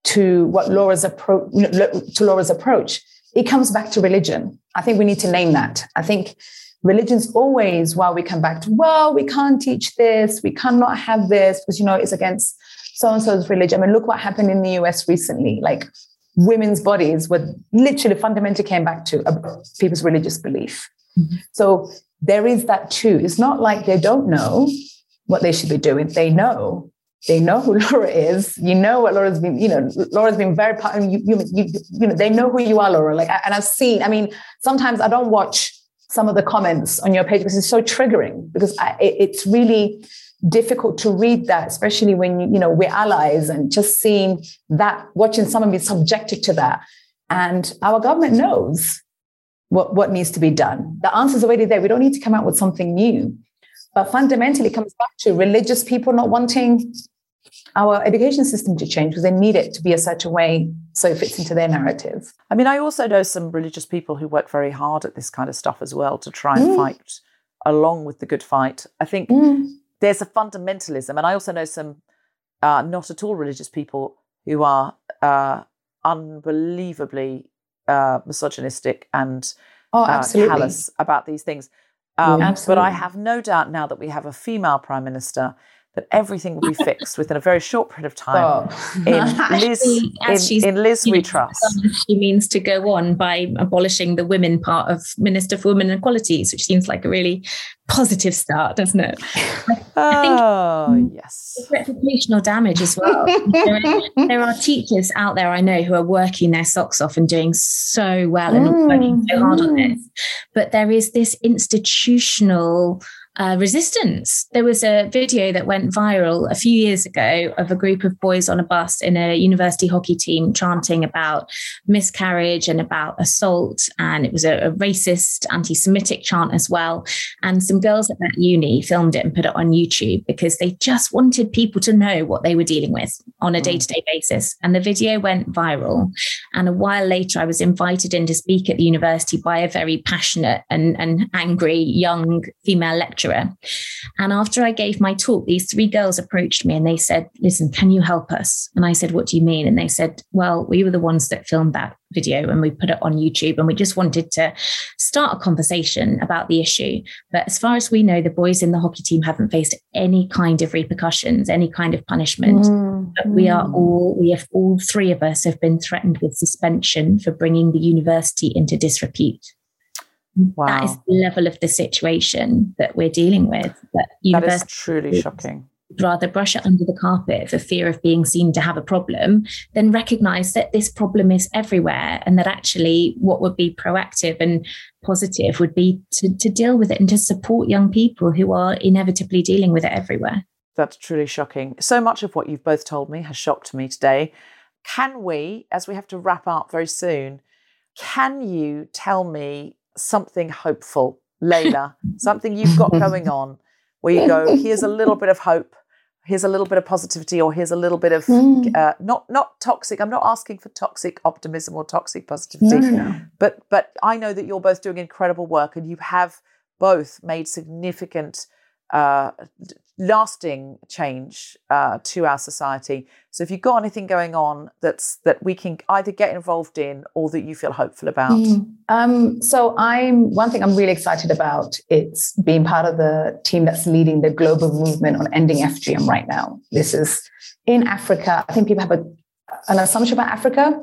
to what Laura's approach, to Laura's approach it comes back to religion. I think we need to name that. I think religion's always, while we come back to, well, we can't teach this, we cannot have this, because, you know, it's against so and so's religion. I mean, look what happened in the US recently. Like, women's bodies were literally fundamentally came back to people's religious belief. Mm-hmm. So there is that too. It's not like they don't know what they should be doing. They know, they know who [laughs] Laura is. You know what Laura's been, you know, Laura's been very, mean, you, you, you, you know, they know who you are, Laura. Like, and I've seen, I mean, sometimes I don't watch some of the comments on your page because it's so triggering because I, it, it's really difficult to read that, especially when, you, you know, we're allies and just seeing that, watching someone be subjected to that. And our government knows what, what needs to be done. The answer's already there. We don't need to come out with something new. But fundamentally, it comes back to religious people not wanting our education system to change because they need it to be a certain way so it fits into their narrative. I mean, I also know some religious people who work very hard at this kind of stuff as well to try and mm. fight along with the good fight. I think mm. there's a fundamentalism, and I also know some uh, not at all religious people who are uh, unbelievably uh, misogynistic and oh, uh, callous about these things. Um, but I have no doubt now that we have a female prime minister that everything will be [laughs] fixed within a very short period of time. Oh. In [laughs] Liz, in, in, Liz we trust. She means to go on by abolishing the women part of Minister for Women and Equalities, which seems like a really positive start, doesn't it? [laughs] oh, yes. Reputational damage as well. there, are, there, are, teachers out there I know who are working their socks off and doing so well and mm. working so hard on this. But there is this institutional uh, resistance. There was a video that went viral a few years ago of a group of boys on a bus in a university hockey team chanting about miscarriage and about assault. And it was a, a racist, anti Semitic chant as well. And some girls at that uni filmed it and put it on YouTube because they just wanted people to know what they were dealing with on a day to day basis. And the video went viral. And a while later, I was invited in to speak at the university by a very passionate and, and angry young female lecturer lecturer. And after I gave my talk, these three girls approached me and they said, Listen, can you help us? And I said, What do you mean? And they said, Well, we were the ones that filmed that video and we put it on YouTube and we just wanted to start a conversation about the issue. But as far as we know, the boys in the hockey team haven't faced any kind of repercussions, any kind of punishment. Mm. But we are all, we have all three of us have been threatened with suspension for bringing the university into disrepute. Wow. That is the level of the situation that we're dealing with. That, that is truly shocking. Rather brush it under the carpet for fear of being seen to have a problem than recognize that this problem is everywhere and that actually what would be proactive and positive would be to, to deal with it and to support young people who are inevitably dealing with it everywhere. That's truly shocking. So much of what you've both told me has shocked me today. Can we, as we have to wrap up very soon, can you tell me something hopeful, Leyla, [laughs] something you've got going on where you go, here's a little bit of hope, here's a little bit of positivity, or here's a little bit of mm. uh, not not toxic. I'm not asking for toxic optimism or toxic positivity, no, no. but but I know that you're both doing incredible work, and you have both made significant uh, lasting change uh, to our society. So if you've got anything going on that's that we can either get involved in or that you feel hopeful about. Mm. Um, so I'm one thing I'm really excited about. It's being part of the team that's leading the global movement on ending FGM right now. This is in Africa. I think people have a, an assumption about Africa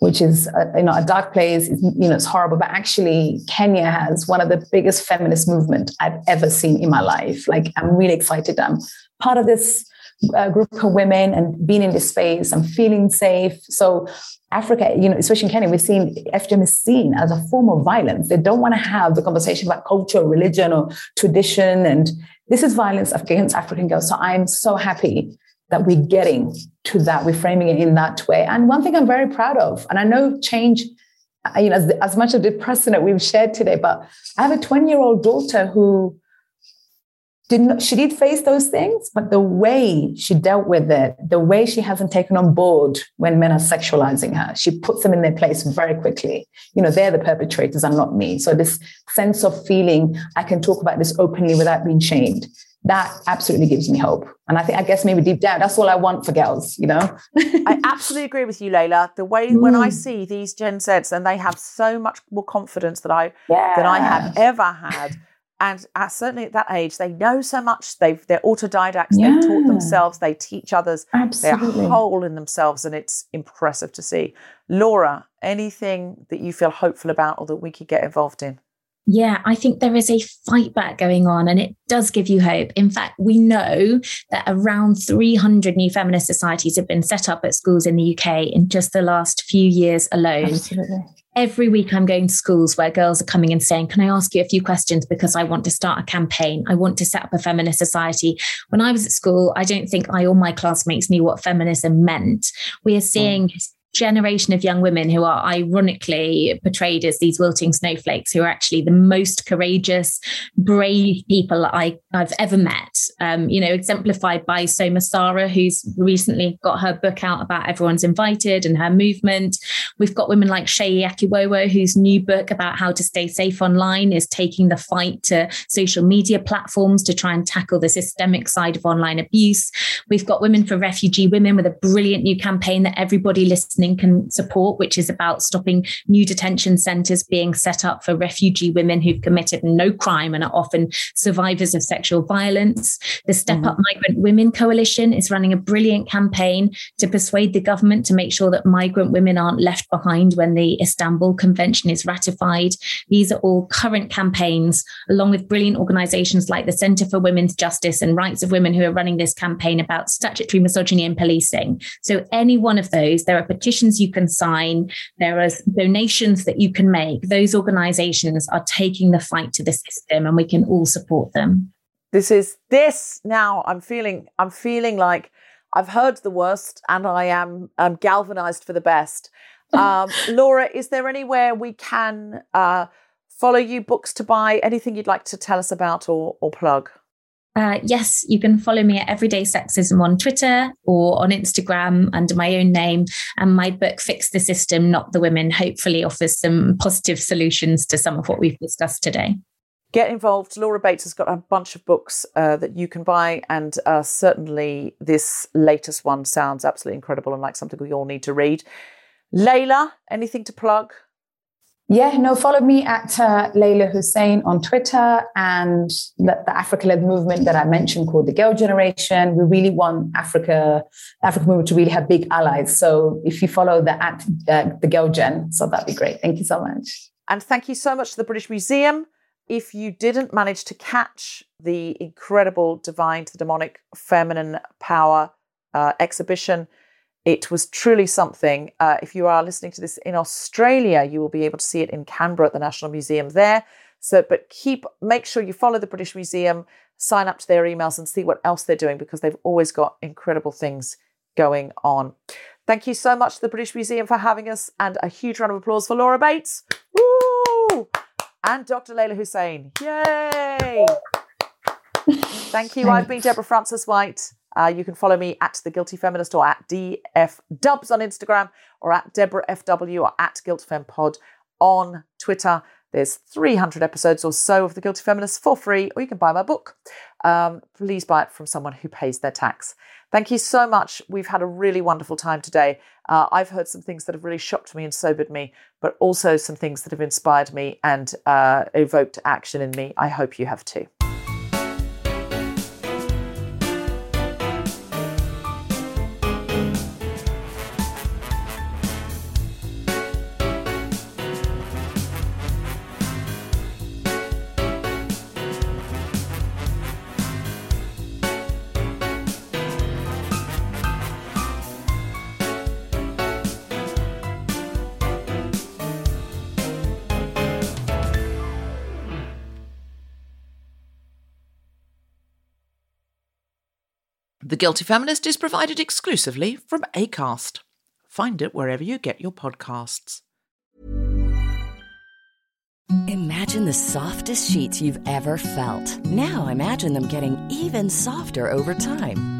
which is a, you know a dark place. It's, you know, it's horrible. But actually, Kenya has one of the biggest feminist movement I've ever seen in my life. Like, I'm really excited. I'm part of this uh, group of women and being in this space. I'm feeling safe. So. Africa, you know, especially in Kenya, we've seen FGM is seen as a form of violence. They don't want to have the conversation about culture, or religion, or tradition. And this is violence against African girls. So I'm so happy that we're getting to that, we're framing it in that way. And one thing I'm very proud of, and I know change, you know, as, as much of the precedent we've shared today, but I have a 20 year old daughter who didn't, she did face those things, but the way she dealt with it, the way she hasn't taken on board when men are sexualizing her, she puts them in their place very quickly. You know, they're the perpetrators and not me. So this sense of feeling I can talk about this openly without being shamed that absolutely gives me hope. And I think, I guess maybe deep down, that's all I want for girls, you know? I [laughs] absolutely agree with you, Leyla. The way mm. when I mm. see these Gen Zs and they have so much more confidence that I yeah. than I have ever had. And at, certainly at that age, they know so much. They've they're autodidacts. Yeah. They've taught themselves. They teach others. Absolutely. They're whole in themselves, and it's impressive to see. Laura, anything that you feel hopeful about or that we could get involved in? Yeah, I think there is a fight back going on and it does give you hope. In fact, we know that around 300 new feminist societies have been set up at schools in the UK in just the last few years alone. Absolutely. Every week, I'm going to schools where girls are coming and saying, Can I ask you a few questions? Because I want to start a campaign. I want to set up a feminist society. When I was at school, I don't think I or my classmates knew what feminism meant. We are seeing generation of young women who are ironically portrayed as these wilting snowflakes who are actually the most courageous brave people I, i've ever met. Um, you know exemplified by Soma Sara who's recently got her book out about everyone's invited and her movement. We've got women like Seyi Akiwowo whose new book about how to stay safe online is taking the fight to social media platforms to try and tackle the systemic side of online abuse. We've got women for refugee women with a brilliant new campaign that everybody listening listening can support, which is about stopping new detention centres being set up for refugee women who've committed no crime and are often survivors of sexual violence. The Step mm-hmm. Up Migrant Women Coalition is running a brilliant campaign to persuade the government to make sure that migrant women aren't left behind when the Istanbul Convention is ratified. These are all current campaigns, along with brilliant organisations like the Centre for Women's Justice and Rights of Women who are running this campaign about statutory misogyny and policing. So, any one of those, there are petitions you can sign, there are donations that you can make. Those organizations are taking the fight to the system and we can all support them. This is this now I'm feeling I'm feeling like I've heard the worst and I am I'm galvanized for the best. [laughs] Um, Laura, is there anywhere we can uh, follow you, books to buy, anything you'd like to tell us about or, or plug? Uh, yes, you can follow me at Everyday Sexism on Twitter or on Instagram under my own name. And my book, Fix the System, Not the Women, hopefully offers some positive solutions to some of what we've discussed today. Get involved. Laura Bates has got a bunch of books uh, that you can buy, and uh, certainly this latest one sounds absolutely incredible and like something we all need to read. Leyla, anything to plug? Yeah, no, follow me at uh, Leyla Hussein on Twitter and the, the Africa led movement that I mentioned called the Girl Generation. We really want Africa, African movement to really have big allies. So if you follow the at uh, the Girl Gen, so that'd be great. Thank you so much. And thank you so much to the British Museum. If you didn't manage to catch the incredible Divine to the Demonic Feminine Power uh, exhibition, it was truly something. Uh, if you are listening to this in Australia, you will be able to see it in Canberra at the National Museum there. So, but keep make sure you follow the British Museum, sign up to their emails, and see what else they're doing because they've always got incredible things going on. Thank you so much to the British Museum for having us, and a huge round of applause for Laura Bates. Woo! And Dr. Leyla Hussein. Yay! Thank you. I've been Deborah Frances-White. Uh, you can follow me at The Guilty Feminist or at DF Dubs on Instagram or at Deborah FW or at GuiltFemPod on Twitter. There's 300 episodes or so of The Guilty Feminist for free, or you can buy my book. Um, please buy it from someone who pays their tax. Thank you so much. We've had a really wonderful time today. Uh, I've heard some things that have really shocked me and sobered me, but also some things that have inspired me and uh, evoked action in me. I hope you have too. The Guilty Feminist is provided exclusively from ACAST. Find it wherever you get your podcasts. Imagine the softest sheets you've ever felt. Now imagine them getting even softer over time.